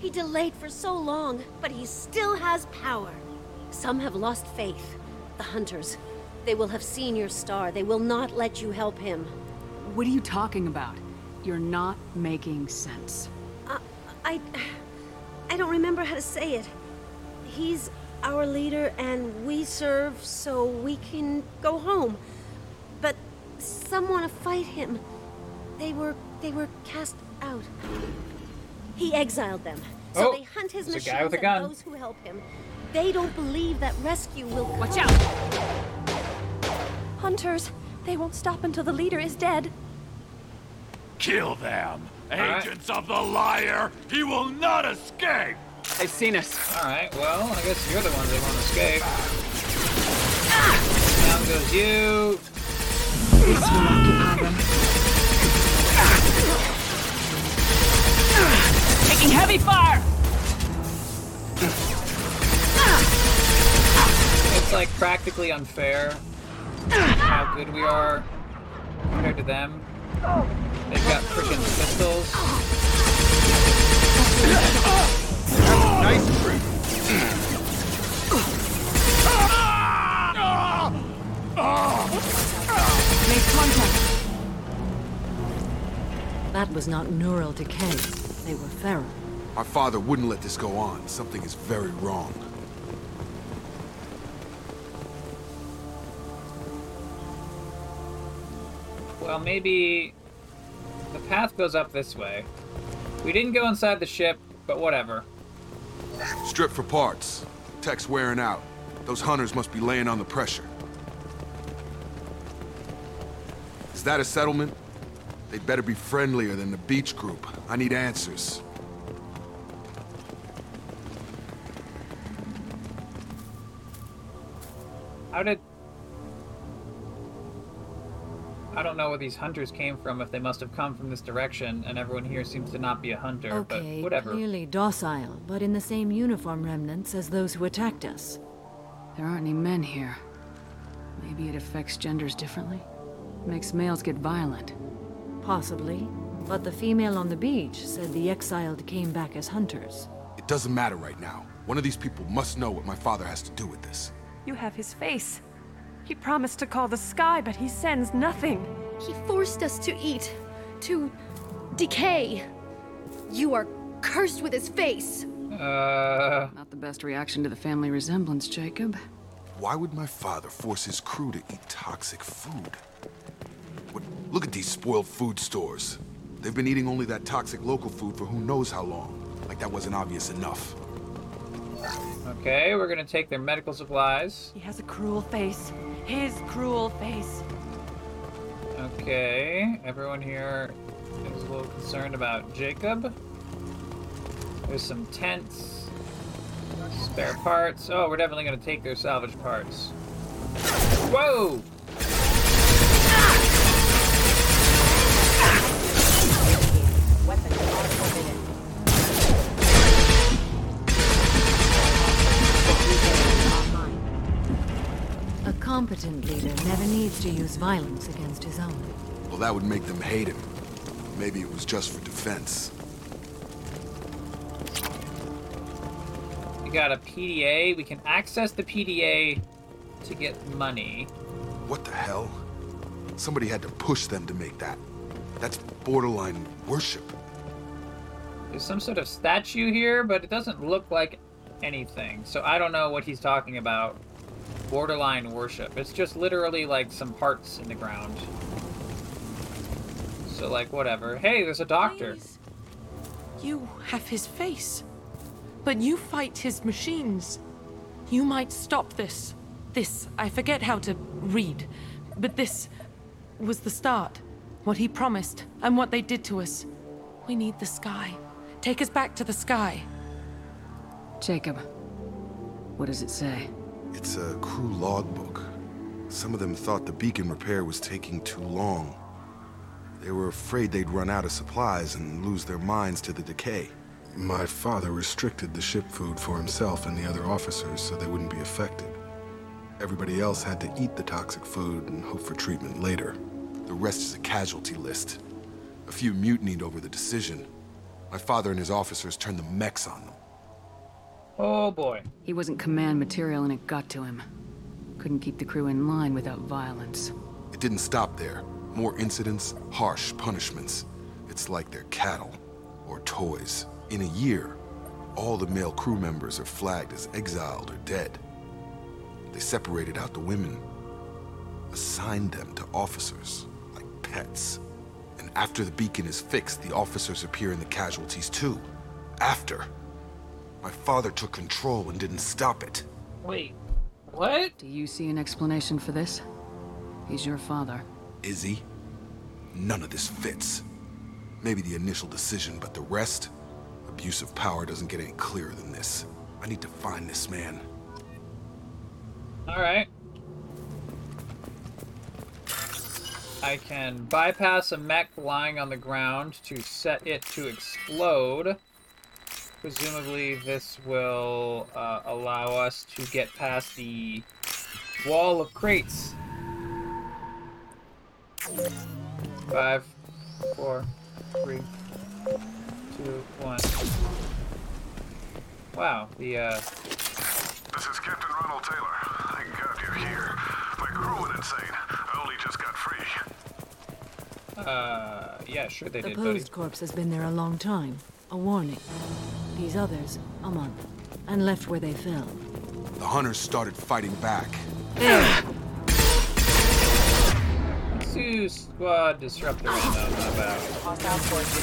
He delayed for so long, but he still has power. Some have lost faith. The hunters. They will have seen your star. They will not let you help him. What are you talking about? You're not making sense. Uh, I. I don't remember how to say it. He's our leader, and we serve so we can go home. But some want to fight him. They were. they were cast out. He exiled them. So Oh, they hunt his there's machines guy with a and those who help him. They don't believe that rescue will come. Watch out! Hunters, they won't stop until the leader is dead. Kill them! right. Agents of the liar! He will not escape! They've seen us. Alright, well, I guess you're the ones that want to escape. Down goes you. This will occupy them. Taking heavy fire! It's like practically unfair how good we are compared to them. They've got freaking pistols. Nice trick. Make contact. That was not neural decay. They were feral. Our father wouldn't let this go on. Something is very wrong. Well, maybe the path goes up this way. We didn't go inside the ship, but whatever. Strip for parts. Tech's wearing out. Those hunters must be laying on the pressure. Is that a settlement? They'd better be friendlier than the beach group. I need answers. How did... I don't know where these hunters came from, if they must have come from this direction, and everyone here seems to not be a hunter, Okay, but whatever. clearly docile, but in the same uniform remnants as those who attacked us. There aren't any men here. Maybe it affects genders differently? Makes males get violent. Possibly. But the female on the beach said the exiled came back as hunters. It doesn't matter right now. One of these people must know what my father has to do with this. You have his face. He promised to call the sky, but he sends nothing. He forced us to eat, to decay. You are cursed with his face. Uh... Not the best reaction to the family resemblance, Jacob. Why would my father force his crew to eat toxic food? What, look at these spoiled food stores. They've been eating only that toxic local food for who knows how long. Like that wasn't obvious enough. Okay, we're gonna take their medical supplies. He has a cruel face. His cruel face. Okay, everyone here is a little concerned about Jacob. There's some tents, spare parts. Oh, we're definitely gonna take their salvage parts. Whoa! Competent leader never needs to use violence against his own. Well, that would make them hate him. Maybe it was just for defense. We got a PDA. We can access the PDA to get money. What the hell? Somebody had to push them to make that. That's borderline worship. There's some sort of statue here, but it doesn't look like anything. So I don't know what he's talking about. Borderline worship. It's just literally like some parts in the ground. So like whatever. Hey, there's a doctor. You have his face. But you fight his machines. You might stop this. This, I forget how to read. But this was the start. What he promised, and what they did to us. We need the sky. Take us back to the sky. Jacob, what does it say? It's a crew logbook. Some of them thought the beacon repair was taking too long. They were afraid they'd run out of supplies and lose their minds to the decay. My father restricted the ship food for himself and the other officers so they wouldn't be affected. Everybody else had to eat the toxic food and hope for treatment later. The rest is a casualty list. A few mutinied over the decision. My father and his officers turned the mechs on them. Oh boy. He wasn't command material and it got to him. Couldn't keep the crew in line without violence. It didn't stop there. More incidents, harsh punishments. It's like they're cattle or toys. In a year, all the male crew members are flagged as exiled or dead. They separated out the women, assigned them to officers, like pets. And after the beacon is fixed, the officers appear in the casualties too. After. My father took control and didn't stop it. Wait, what? Do you see an explanation for this? He's your father. Is he? None of this fits. Maybe the initial decision, but the rest? Abuse of power doesn't get any clearer than this. I need to find this man. Alright. I can bypass a mech lying on the ground to set it to explode. Presumably this will uh, allow us to get past the wall of crates. Five, four, three, two, one. Wow, the uh, This is Captain Ronald Taylor. Thank God you're here. My crew went insane. I only just got free. uh, yeah, sure they The did, buddy. posed corpse has been there a long time. A warning. These others, a month. And left where they fell. The hunters started fighting back. Two squad disruptor ammo, not bad. Hostile forces.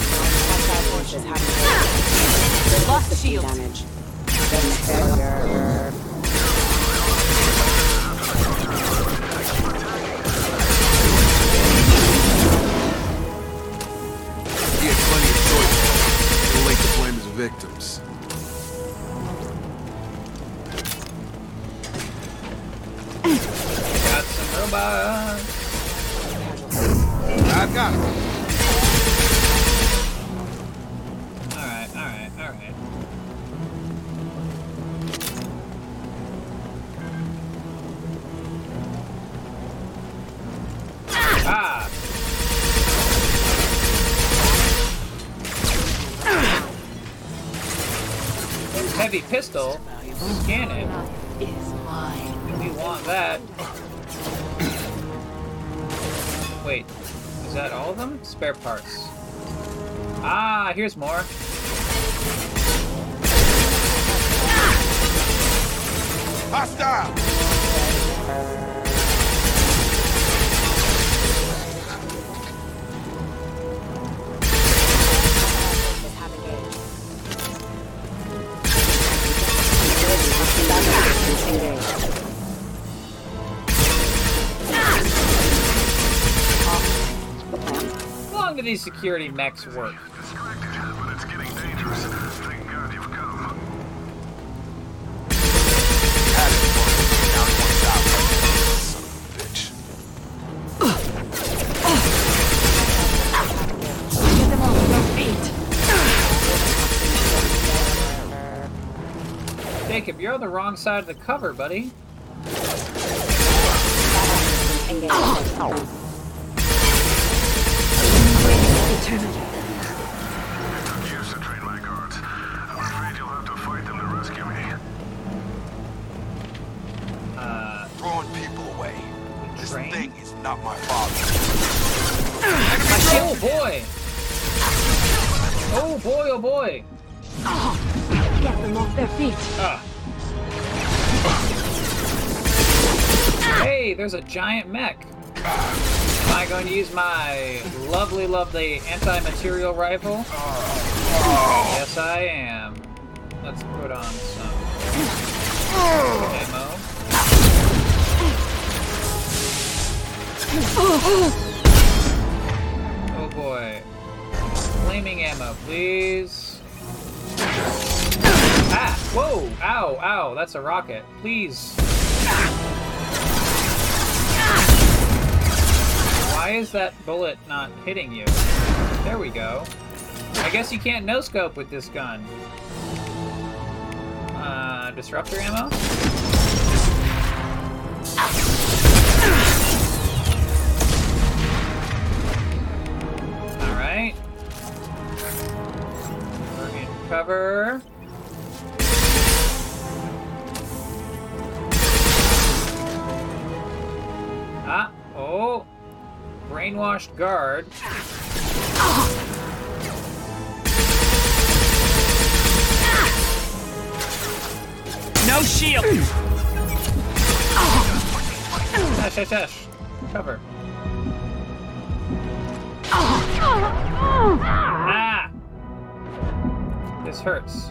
Hostile forces having lost shield damage. Victims. Got some robots. I've got him. That all of them? Spare parts. Ah, here's more. Hostile! These security mechs work? Jacob, you're on the wrong side of the cover, buddy. Giant mech. Am I going to use my lovely, lovely anti-material rifle? Yes, I am. Let's put on some ammo. Oh boy. Flaming ammo, please. Ah! Whoa! Ow! Ow! That's a rocket. Please. Why is that bullet not hitting you? There we go. I guess you can't no scope with this gun. Uh, disruptor ammo? Alright. We're in cover. Ah, oh. Brainwashed guard. No shield! Hush, hush, hush. Cover. Ah! This hurts.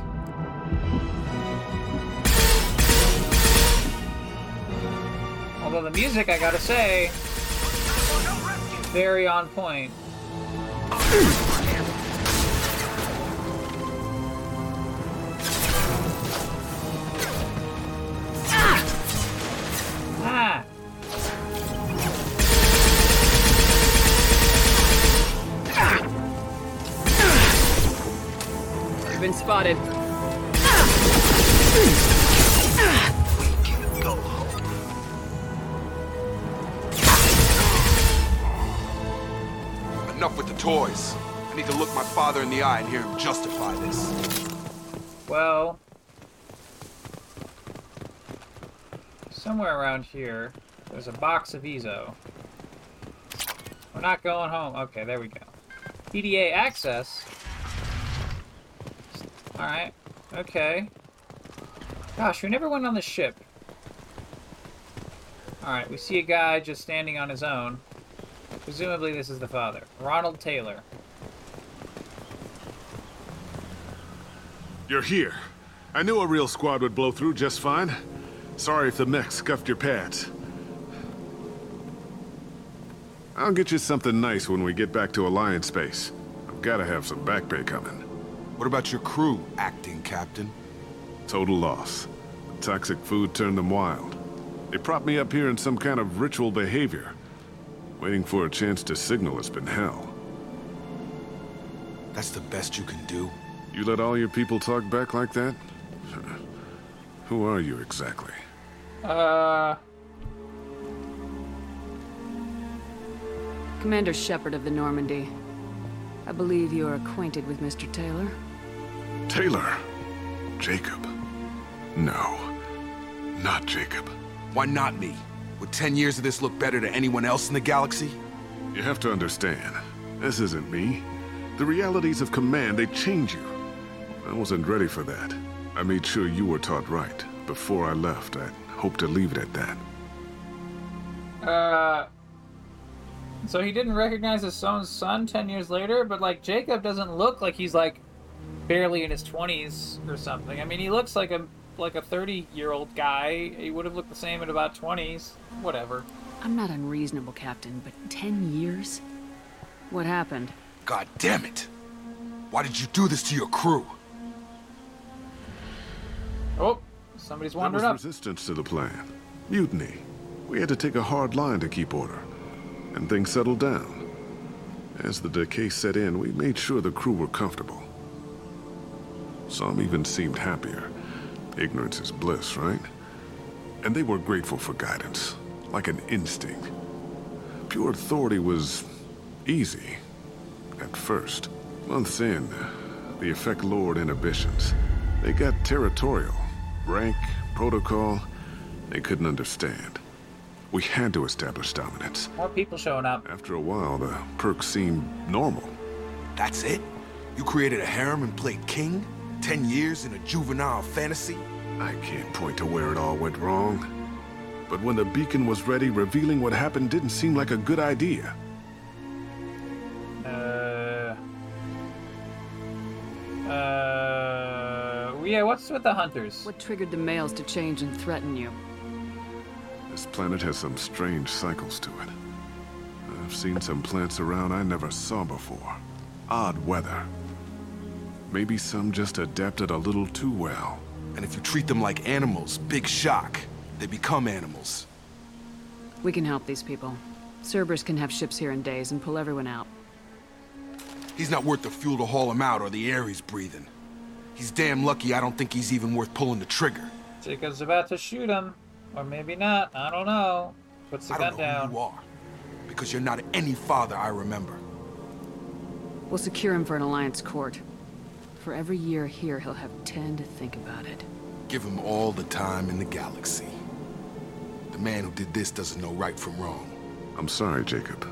Although the music, I gotta say, very on point. Ah! I've been spotted. Toys. I need to look my father in the eye and hear him justify this. Well, somewhere around here, there's a box of eezo. We're not going home. Okay, there we go. PDA access. Alright. Okay. Gosh, we never went on the ship. Alright, we see a guy just standing on his own. Presumably this is the father. Ronald Taylor. You're here. I knew a real squad would blow through just fine. Sorry if the mech scuffed your pads. I'll get you something nice when we get back to Alliance space. I've gotta have some back pay coming. What about your crew, acting captain? Total loss. The toxic food turned them wild. They propped me up here in some kind of ritual behavior. Waiting for a chance to signal has been hell. That's the best you can do? You let all your people talk back like that? Who are you exactly? Uh... Commander Shepard of the Normandy. I believe you are acquainted with Mr. Taylor. Taylor? Jacob? No. Not Jacob. Why not me? Would ten years of this look better to anyone else in the galaxy? You have to understand, this isn't me. The realities of command, they change you. I wasn't ready for that. I made sure you were taught right. Before I left, I hoped to leave it at that. Uh... So he didn't recognize his own son ten years later, but like Jacob doesn't look like he's like barely in his twenties or something. I mean, he looks like a like a thirty-year-old guy. He would have looked the same at about twenties. Whatever. I'm not unreasonable, Captain, but ten years? What happened? God damn it! Why did you do this to your crew? Oh, somebody's There wandering was up. resistance to the plan. Mutiny. We had to take a hard line to keep order. And things settled down. As the decay set in, we made sure the crew were comfortable. Some even seemed happier. Ignorance is bliss, right? And they were grateful for guidance, like an instinct. Pure authority was easy, at first. Months in, the effect lowered inhibitions. They got territorial. Rank, protocol, they couldn't understand. We had to establish dominance. More people showing up. After a while, the perks seemed normal. That's it? You created a harem and played king? Ten years in a juvenile fantasy? I can't point to where it all went wrong. But when the beacon was ready, revealing what happened didn't seem like a good idea. Uh. Uh. Yeah, what's with the hunters? What triggered the males to change and threaten you? This planet has some strange cycles to it. I've seen some plants around I never saw before. Odd weather. Maybe some just adapted a little too well. And if you treat them like animals, big shock. They become animals. We can help these people. Cerberus can have ships here in days and pull everyone out. He's not worth the fuel to haul him out or the air he's breathing. He's damn lucky I don't think he's even worth pulling the trigger. Jacob's about to shoot him. Or maybe not. I don't know. Puts the I gun don't know down. who you are. Because you're not any father I remember. We'll secure him for an Alliance court. For every year here, he'll have ten to think about it. Give him all the time in the galaxy. The man who did this doesn't know right from wrong. I'm sorry, Jacob.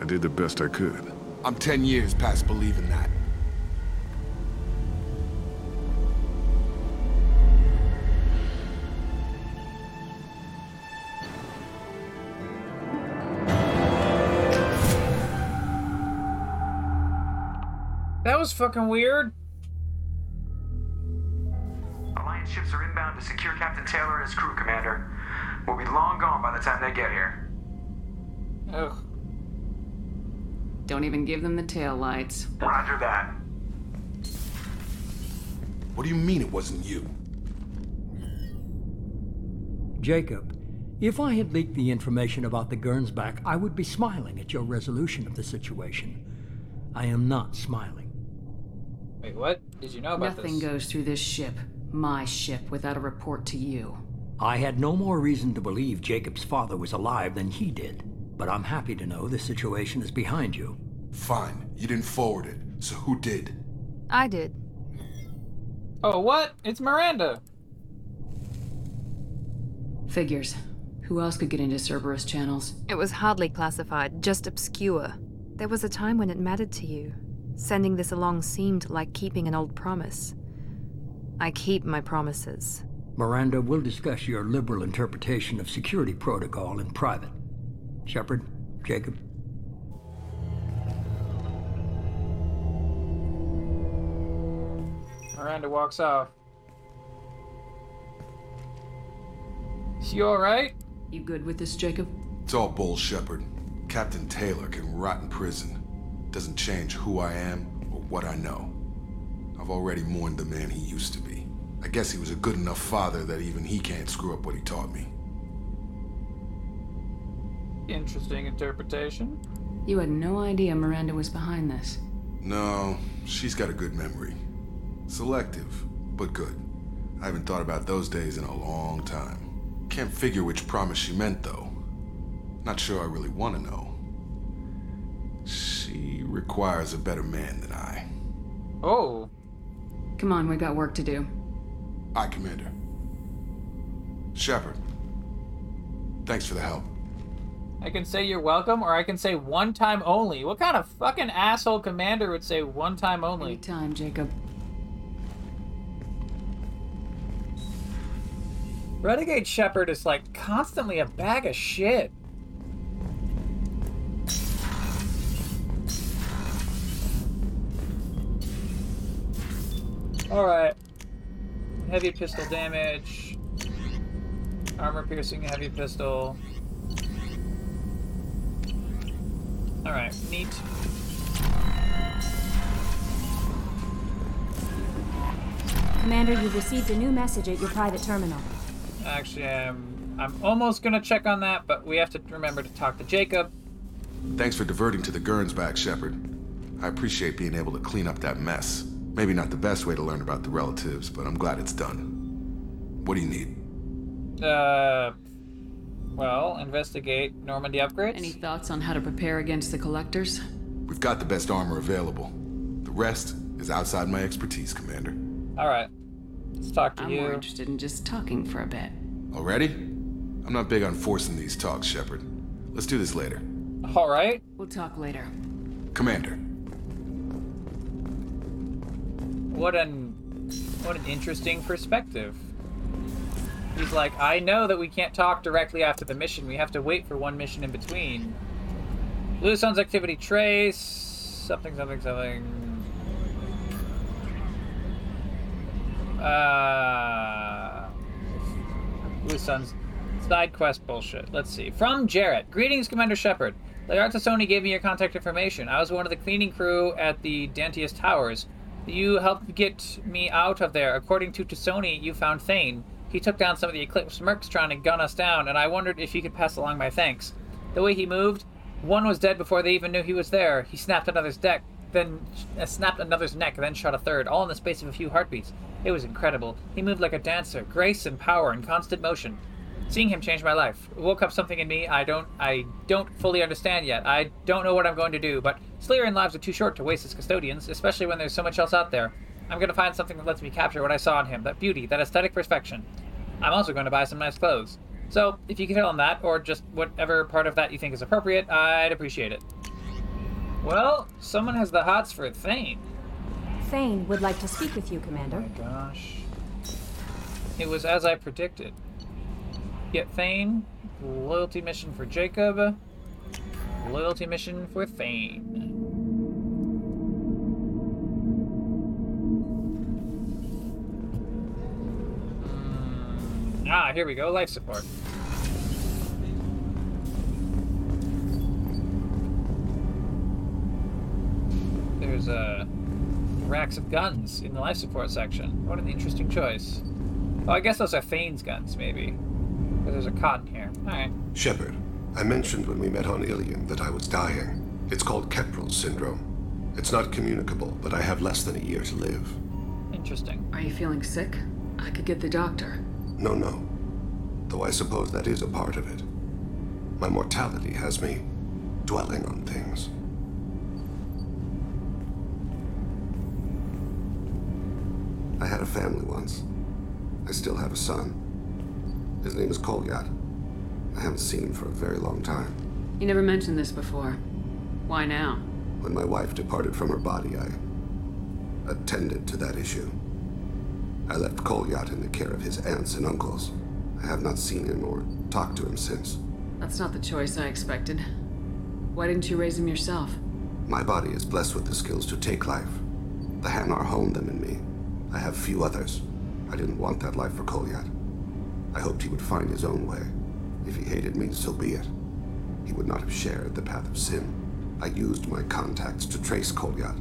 I did the best I could. I'm ten years past believing that. That was fucking weird. Alliance ships are inbound to secure Captain Taylor and his crew, Commander. We'll be long gone by the time they get here. Ugh. Don't even give them the tail lights. Roger that. What do you mean it wasn't you? Jacob, if I had leaked the information about the Gernsback, I would be smiling at your resolution of the situation. I am not smiling. Wait, what? Did you know about Nothing this? goes through this ship, my ship, without a report to you. I had no more reason to believe Jacob's father was alive than he did, but I'm happy to know the situation is behind you. Fine. You didn't forward it, so who did? I did. Oh, what? It's Miranda. Figures. Who else could get into Cerberus channels? It was hardly classified, just obscure. There was a time when it mattered to you. Sending this along seemed like keeping an old promise. I keep my promises. Miranda, we'll discuss your liberal interpretation of security protocol in private. Shepard, Jacob. Miranda walks off. You alright? You good with this, Jacob? It's all bull, Shepard. Captain Taylor can rot in prison. Doesn't change who I am or what I know. I've already mourned the man he used to be. I guess he was a good enough father that even he can't screw up what he taught me. Interesting interpretation. You had no idea Miranda was behind this. No, she's got a good memory. Selective, but good. I haven't thought about those days in a long time. Can't figure which promise she meant, though. Not sure I really want to know. She requires a better man than I. Oh. Come on, we got work to do. Aye, Commander. Shepard. Thanks for the help. I can say you're welcome, or I can say one time only. What kind of fucking asshole commander would say one time only? Anytime, Jacob. Renegade Shepard is like constantly a bag of shit. Alright. Heavy pistol damage. Armor piercing heavy pistol. Alright, neat. Commander, you've received a new message at your private terminal. Actually, I'm, I'm almost gonna check on that, but we have to remember to talk to Jacob. Thanks for diverting to the Gernsback, Shepard. I appreciate being able to clean up that mess. Maybe not the best way to learn about the relatives, but I'm glad it's done. What do you need? Uh, well, investigate Normandy upgrades. Any thoughts on how to prepare against the collectors? We've got the best armor available. The rest is outside my expertise, Commander. All right, let's talk to you. I'm you. more interested in just talking for a bit. Already? I'm not big on forcing these talks, Shepard. Let's do this later. All right. We'll talk later. Commander. What an what an interesting perspective. He's like, I know that we can't talk directly after the mission. We have to wait for one mission in between. Blue Suns activity trace. Something, something, something. Uh, Blue Suns side quest bullshit. Let's see. From Jarrett. Greetings, Commander Shepard. Learta Sony gave me your contact information. I was one of the cleaning crew at the Dantius Towers. You helped get me out of there. According to Tassoni, you found Thane. He took down some of the Eclipse mercs trying to gun us down, and I wondered if you could pass along my thanks. The way he moved, one was dead before they even knew he was there. He snapped another's deck, then uh, snapped another's neck, then shot a third, all in the space of a few heartbeats. It was incredible. He moved like a dancer, grace and power and constant motion. Seeing him changed my life. It woke up something in me I don't I don't fully understand yet. I don't know what I'm going to do, but Salarian lives are too short to waste as custodians, especially when there's so much else out there. I'm gonna find something that lets me capture what I saw in him, that beauty, that aesthetic perfection. I'm also going to buy some nice clothes. So, if you can tell him that, or just whatever part of that you think is appropriate, I'd appreciate it. Well, someone has the hots for Thane. Thane would like to speak with you, Commander. Oh my gosh. It was as I predicted. Get Thane, loyalty mission for Jacob, loyalty mission for Thane. Ah, here we go, life support. There's uh, racks of guns in the life support section. What an interesting choice. Oh, I guess those are Thane's guns, maybe. Because there's a cotton here. Alright. Shepard, I mentioned when we met on Illium that I was dying. It's called Kepral syndrome. It's not communicable, but I have less than a year to live. Interesting. Are you feeling sick? I could get the doctor. No, no. Though I suppose that is a part of it. My mortality has me dwelling on things. I had a family once. I still have a son. His name is Kolyat. I haven't seen him for a very long time. You never mentioned this before. Why now? When my wife departed from her body, I attended to that issue. I left Kolyat in the care of his aunts and uncles. I have not seen him or talked to him since. That's not the choice I expected. Why didn't you raise him yourself? My body is blessed with the skills to take life. The Hanar honed them in me. I have few others. I didn't want that life for Kolyat. I hoped he would find his own way. If he hated me, so be it. He would not have shared the path of sin. I used my contacts to trace Kolyat.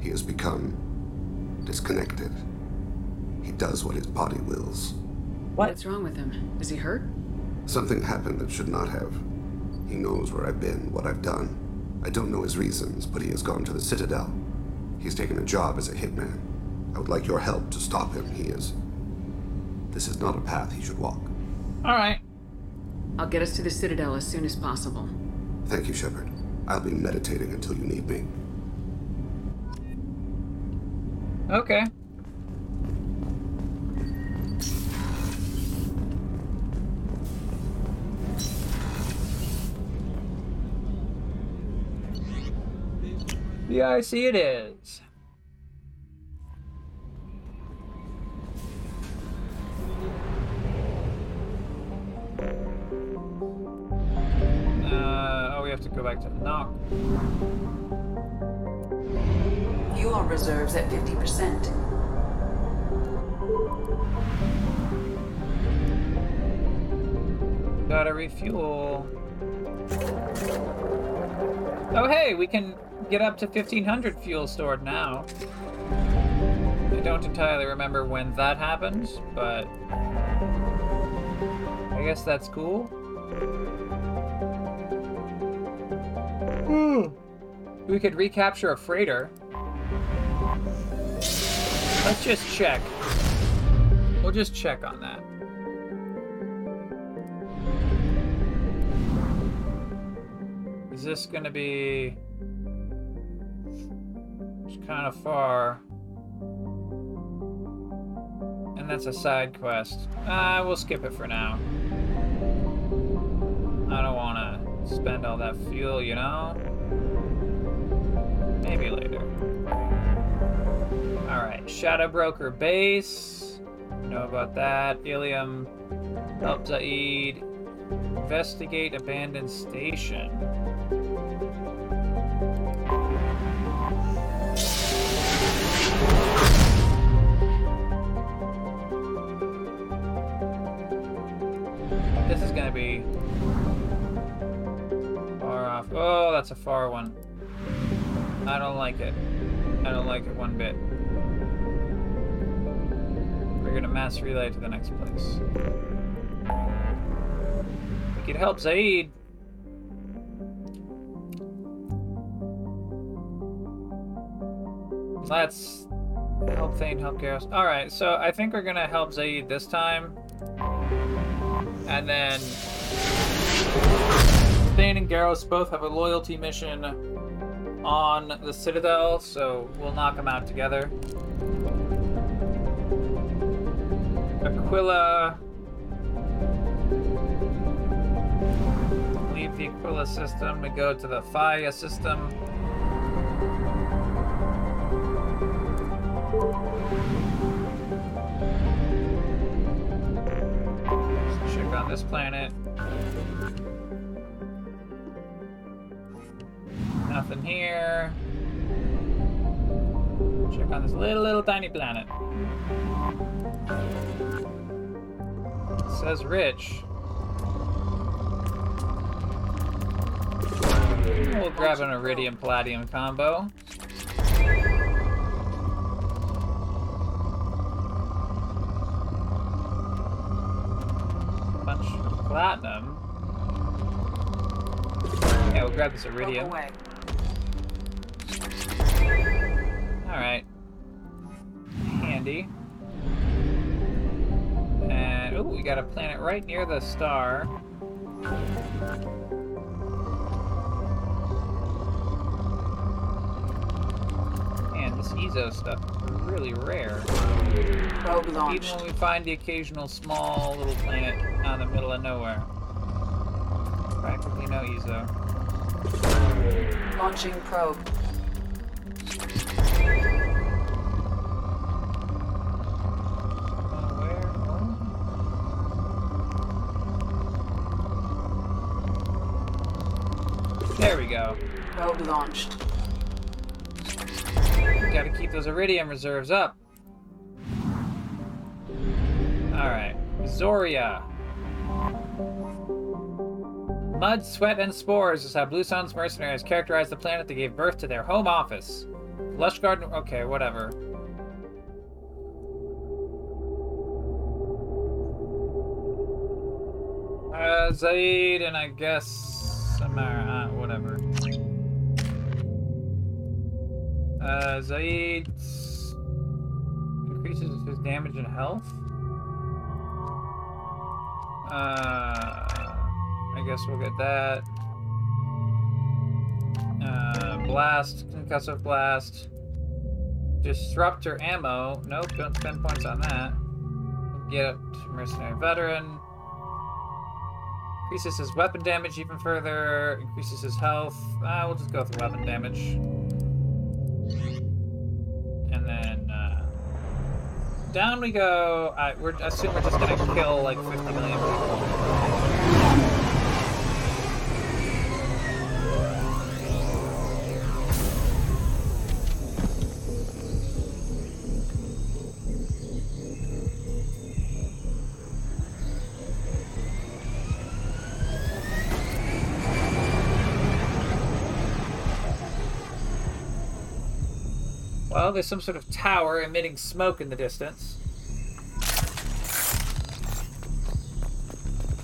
He has become disconnected. He does what his body wills. What's wrong with him? Is he hurt? Something happened that should not have. He knows where I've been, what I've done. I don't know his reasons, but he has gone to the Citadel. He's taken a job as a hitman. I would like your help to stop him. He is. This is not a path he should walk. All right. I'll get us to the Citadel as soon as possible. Thank you, Shepard. I'll be meditating until you need me. Okay. Yeah, I see it is. Uh, oh, we have to go back to the knock. Fuel reserves at 50%. Gotta refuel. Oh, hey, we can get up to 1500 fuel stored now. I don't entirely remember when that happened, but I guess that's cool. Hmm. We could recapture a freighter. Let's just check. We'll just check on that. Is this gonna be... Kind of far. And that's a side quest. Uh, we'll skip it for now. I don't want to spend all that fuel, you know? Maybe later. Alright, Shadow Broker Base. Know about that. Illium. Help Zaeed. Investigate abandoned station. Gonna be far off. Oh, that's a far one. I don't like it. I don't like it one bit. We're gonna mass relay to the next place. We could help Zaeed. Let's help Thane, help Garrus. Alright, so I think we're gonna help Zaeed this time. And then Thane and Garrus both have a loyalty mission on the Citadel, so we'll knock them out together. Aquila. Leave the Aquila system to go to the Faya system. This planet. Nothing here. Check on this little, little tiny planet. It says rich. We'll grab an iridium palladium combo. Platinum. Yeah, we'll grab this iridium. Alright. Handy. And, oh, we got a planet right near the star. Man, this eezo stuff really rare. Probe launched. Even when we find the occasional small little planet out in the middle of nowhere. Practically no eezo. Launching probe. There we go. Probe launched. Keep those iridium reserves up. Alright. Zorya. Mud, sweat, and spores is how Blue Suns mercenaries characterized the planet that gave birth to their home office. Lush Garden. Okay, whatever. Uh, Zaeed and I guess Samara. Uh, Zaeed increases his damage and health. Uh, I guess we'll get that. Uh, blast, concussive blast. Disruptor ammo. Nope, don't spend points on that. Get up mercenary veteran. Increases his weapon damage even further. Increases his health. Uh, we'll just go with weapon damage. Down we go. I, I assume we're just gonna kill like 50 million people. Well, there's some sort of tower emitting smoke in the distance.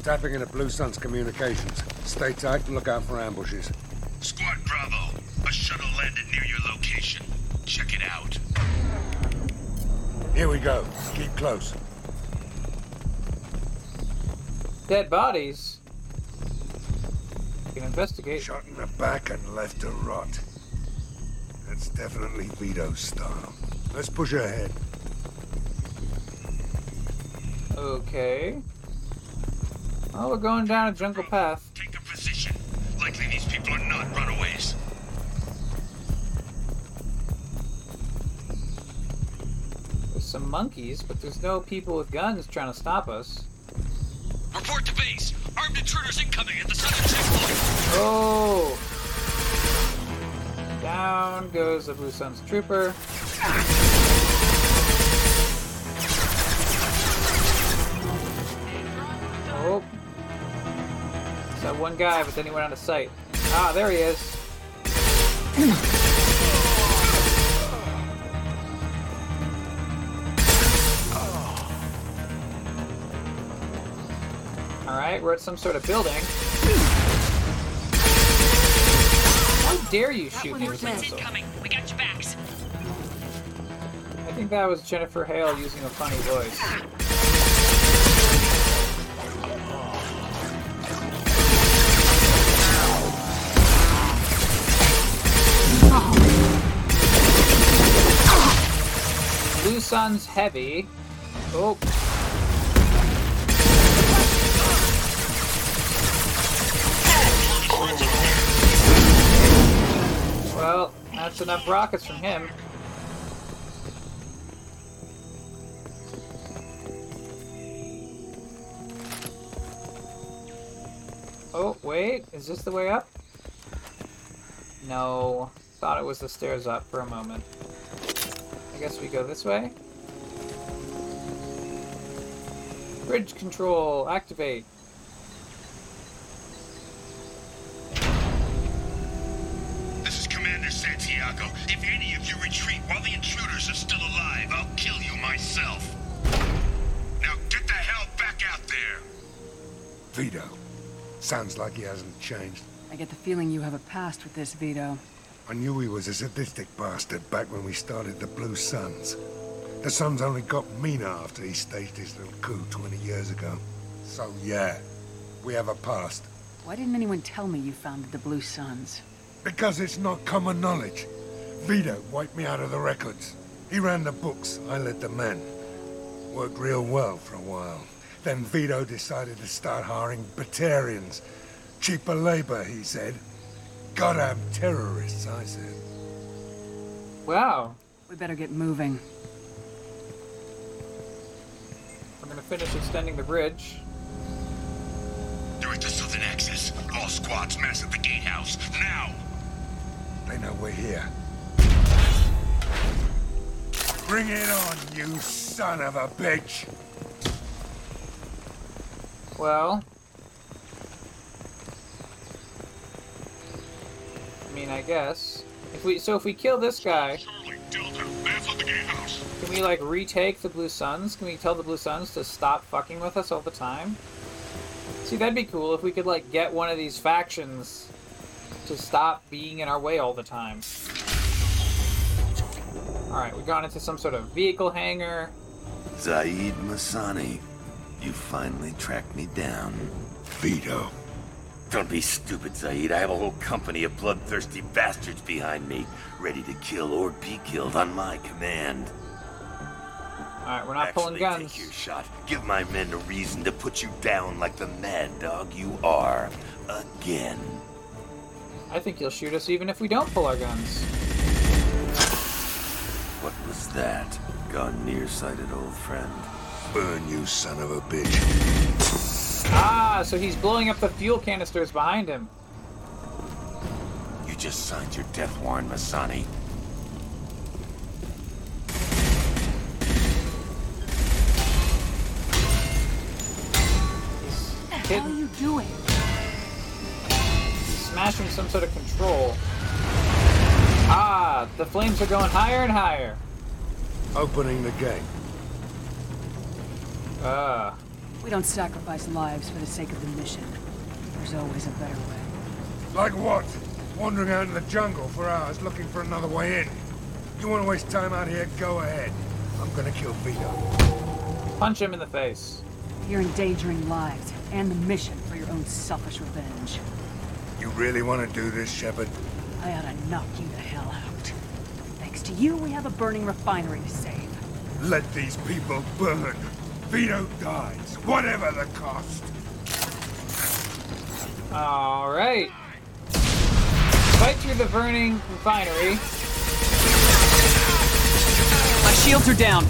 Tapping into Blue Suns communications. Stay tight and look out for ambushes. Squad Bravo, a shuttle landed near your location. Check it out. Here we go. Keep close. Dead bodies. We can investigate. Shot in the back and left to rot. That's definitely Vido's style. Let's push ahead. Okay. Oh, we're going down a jungle path. Take a position. Likely these people are not runaways. There's some monkeys, but there's no people with guns trying to stop us. Report to base. Armed intruders incoming at the southern checkpoint. Oh! Down goes the Blue Suns trooper. Oh. So one guy, but then he went out of sight. Ah, there he is. Alright, we're at some sort of building. Dare you shoot me with a missile? We got your backs. I think that was Jennifer Hale using a funny voice. Blue Suns heavy. Oh. That's enough rockets from him. Oh, wait, is this the way up? No, thought it was the stairs up for a moment. I guess we go this way. Bridge control, activate. Sounds like he hasn't changed. I get the feeling you have a past with this, Vido. I knew he was a sadistic bastard back when we started the Blue Suns. The Suns only got meaner after he staged his little coup 20 years ago. So yeah, we have a past. Why didn't anyone tell me you founded the Blue Suns? Because it's not common knowledge. Vido wiped me out of the records. He ran the books, I led the men. Worked real well for a while. Then Vido decided to start hiring Batarians. Cheaper labor, he said. Goddamn terrorists, I said. Wow. We better get moving. I'm gonna finish extending the bridge. Direct the Southern axis. All squads mass at the gatehouse. Now! They know we're here. Bring it on, you son of a bitch! Well. I mean, I guess. If we so if we kill this guy, can we like retake the Blue Suns? Can we tell the Blue Suns to stop fucking with us all the time? See, that'd be cool if we could like get one of these factions to stop being in our way all the time. Alright, we've gone into some sort of vehicle hangar. Zaeed Massani, you finally tracked me down. Vido. Don't be stupid, Zaeed. I have a whole company of bloodthirsty bastards behind me, ready to kill or be killed on my command. Alright, we're not pulling Actually, guns. Take your shot. Give my men a reason to put you down like the mad dog you are. Again. I think you'll shoot us even if we don't pull our guns. What was that? Gone nearsighted, old friend. Burn, you son of a bitch. Ah, so he's blowing up the fuel canisters behind him. You just signed your death warrant, Massani. What the are you doing? Smashing some sort of control. Ah, the flames are going higher and higher. Opening the gate. Ah. We don't sacrifice lives for the sake of the mission. There's always a better way. Like what? Wandering out in the jungle for hours looking for another way in. You want to waste time out here? Go ahead. I'm gonna kill Vido. Punch him in the face. You're endangering lives and the mission for your own selfish revenge. You really want to do this, Shepard? I ought to knock you the hell out. Thanks to you, we have a burning refinery to save. Let these people burn. Vido dies, whatever the cost. All right. Fight through the burning refinery. My shields are down.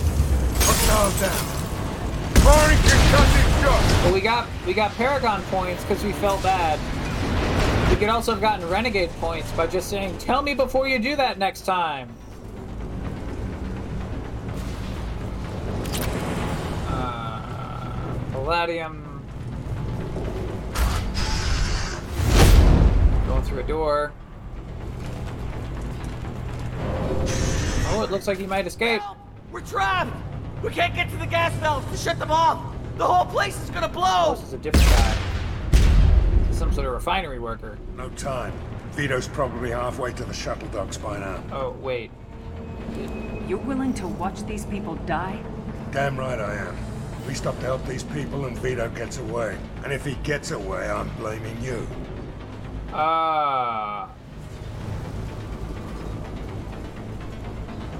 Hostiles down. Firing concussive shot. Well, we got we got Paragon points because we felt bad. We could also have gotten Renegade points by just saying, "Tell me before you do that next time." Palladium. Going through a door. Oh, it looks like he might escape. We're trapped! We can't get to the gas valves to shut them off! The whole place is gonna blow! This is a different guy. Some sort of refinery worker. No time. Vido's probably halfway to the shuttle docks by now. Oh, wait. You're willing to watch these people die? Damn right I am. We stop to help these people and Vido gets away. And if he gets away, I'm blaming you. Ah.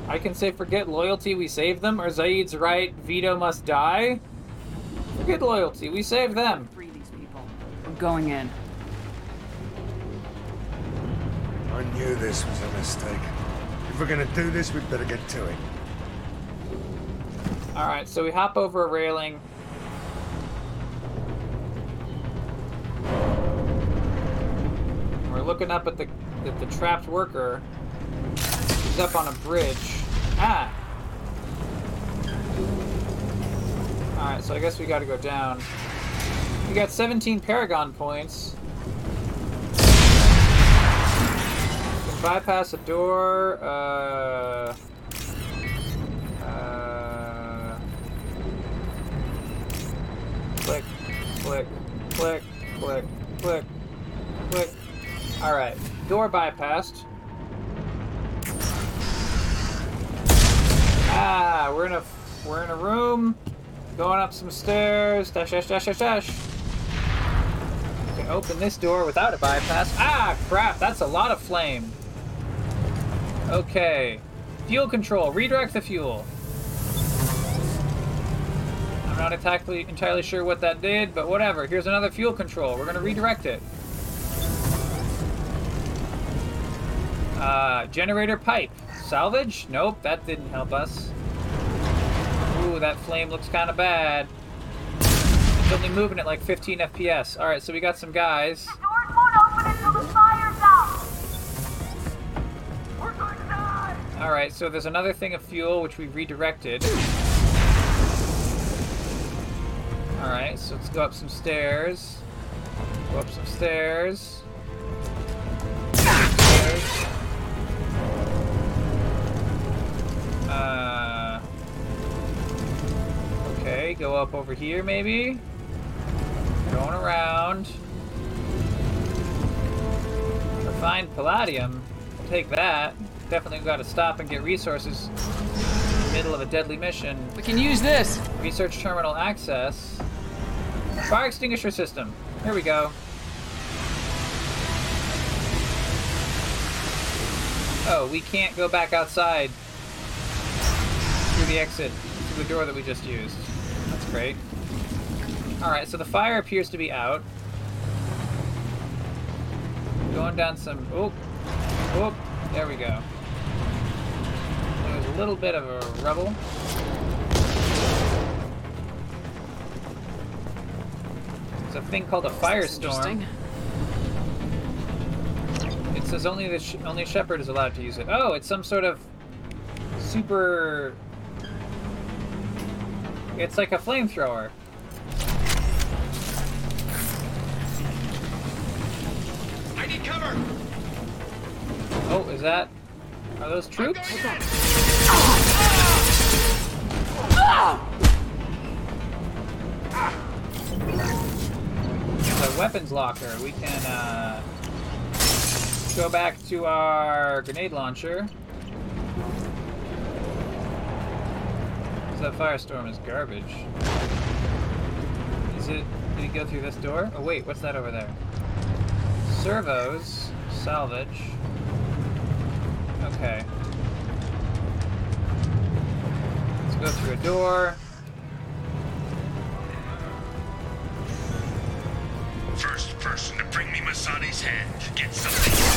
I can say forget loyalty, we save them, or Zaeed's right, Vido must die? Forget loyalty, we save them. Free these people. We're going in. I knew this was a mistake. If we're gonna do this, we'd better get to it. Alright, so we hop over a railing. We're looking up at the at the trapped worker. He's up on a bridge. Ah! Alright, so I guess we gotta go down. We got 17 Paragon points. Bypass a door. Uh. click, click, click, click, click. Alright, door bypassed. Ah, we're in a we're in a room, going up some stairs. Dash, dash, dash, dash, dash. Can open this door without a bypass. Ah, crap! That's a lot of flame. Okay, fuel control. Redirect the fuel. I'm not exactly entirely sure what that did, but whatever. Here's another fuel control. We're gonna redirect it. Uh, generator pipe. Salvage? Nope, that didn't help us. Ooh, that flame looks kind of bad. It's only moving at like 15 FPS. Alright, so we got some guys. Alright, so there's another thing of fuel which we redirected. Alright, so let's go up some stairs. Go up some stairs. Stairs. Uh, okay, go up over here maybe. Going around. Refined palladium. Take that. Definitely got to stop and get resources. Middle of a deadly mission. We can use this. Research terminal access. Fire extinguisher system. Here we go. Oh, we can't go back outside through the exit to the door that we just used. That's great. Alright, so the fire appears to be out. Going down some... Oh! Oh! There we go. There's a little bit of a rubble. There's a thing called a firestorm. It says only the sh only Shepard is allowed to use it. Oh, it's some sort of super. It's like a flamethrower. I need cover. Oh, is that? Are those troops? A weapons locker. We can uh, go back to our grenade launcher. That firestorm is garbage. Is it? Did it go through this door? Oh wait, what's that over there? Servos, salvage. Okay. Go through a door. First person to bring me Massani's hand gets something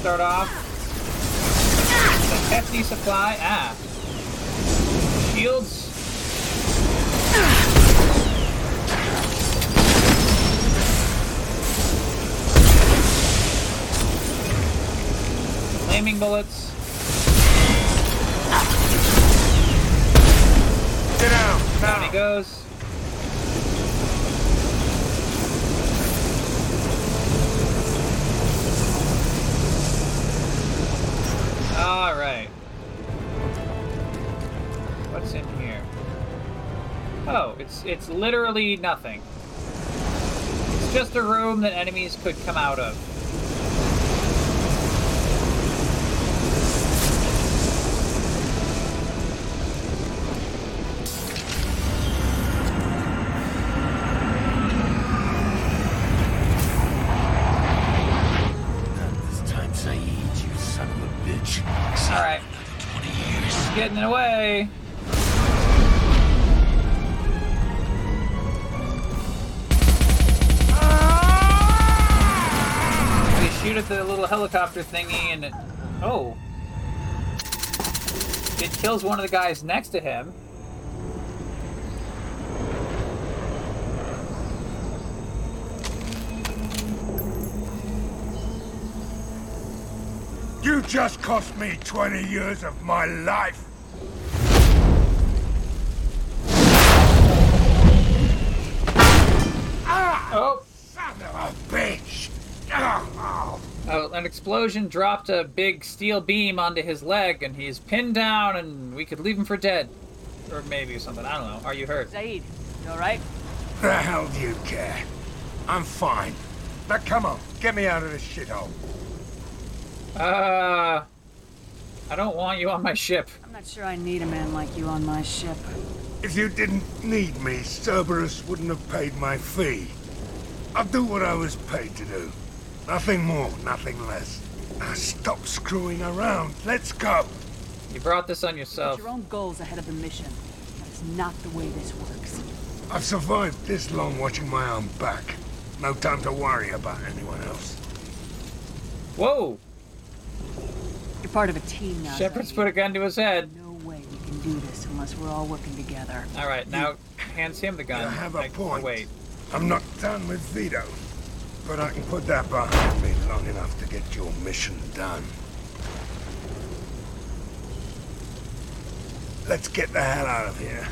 start off a hefty supply. Ah. Shields. Flaming bullets. Get out! Down he goes. All right. What's in here? Oh, it's it's literally nothing. It's just a room that enemies could come out of. Helicopter thingy and it. Oh. It kills one of the guys next to him. You just cost me 20 years of my life. An explosion dropped a big steel beam onto his leg, and he's pinned down, and we could leave him for dead. Or maybe something. I don't know. Are you hurt? Zaeed, you alright? The hell do you care? I'm fine. Now come on, get me out of this shithole. Uh. I don't want you on my ship. I'm not sure I need a man like you on my ship. If you didn't need me, Cerberus wouldn't have paid my fee. I'll do what I was paid to do. Nothing more, nothing less. Now stop screwing around. Let's go. You brought this on Put yourself. your own goals ahead of the mission. That's not the way this works. I've survived this long watching my own back. No time to worry about anyone else. Whoa! You're part of a team now. Shepard's put a gun to his head. No way we can do this unless we're all working together. All right, now hands him the gun. You have a Like, point. Wait. I'm not done with Vido, but I can put that behind me long enough to get your mission done. Let's get the hell out of here.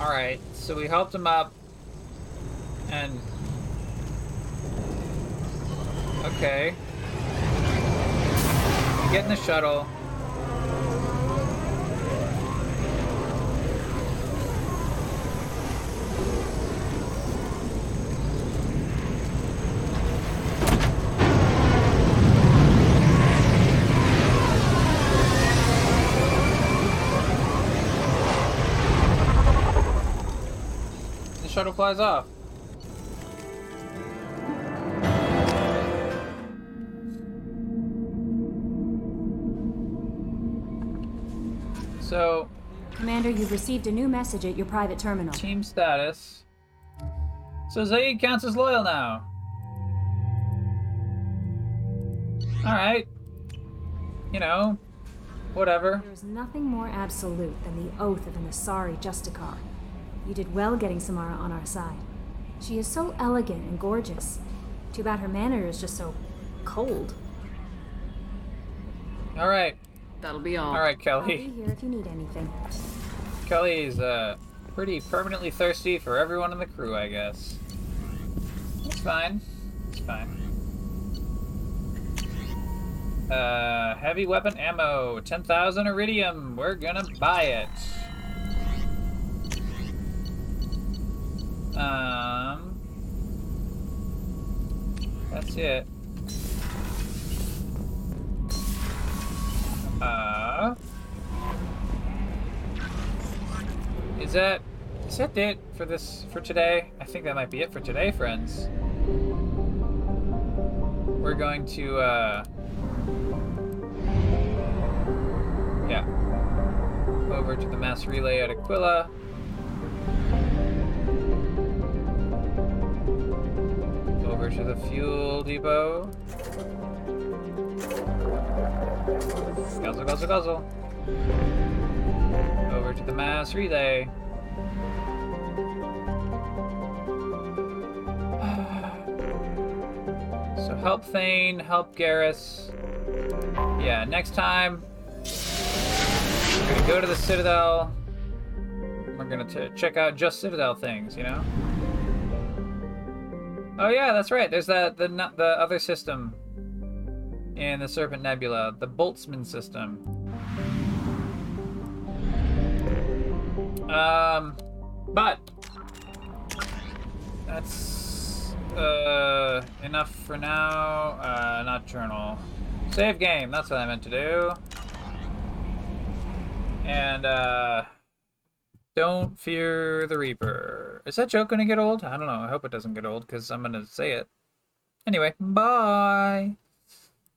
All right. So we helped him up, and okay. We get in the shuttle. The shuttle flies off. So, Commander, you've received a new message at your private terminal. team status. So Zaeed counts as loyal now. Alright. You know, whatever. There is nothing more absolute than the oath of an Asari Justicar. You did well getting Samara on our side. She is so elegant and gorgeous. Too bad her manner is just so cold. Alright. That'll be all. Alright, I'll be Kelly. here if you need anything. Kelly's uh pretty permanently thirsty for everyone in the crew, I guess. It's fine. It's fine. Uh, heavy weapon ammo, 10,000 iridium. We're gonna buy it. Um, that's it. Uh, is that is that it for this for today? I think that might be it for today, friends. We're going to uh yeah over to the mass relay at Aquila. Over to the fuel depot. Guzzle, guzzle, guzzle. Over to the mass relay. So help Thane, help Garrus. yeah, next time we're gonna go to the Citadel. We're gonna t- check out just Citadel things, you know. Oh yeah, that's right. There's that the the other system in the Serpent Nebula, the Boltzmann system. Um, but that's uh enough for now. Uh, not journal. Save game. That's what I meant to do. And uh, don't fear the Reaper. Is that joke gonna get old? I don't know. I hope it doesn't get old because I'm gonna say it. Anyway, bye.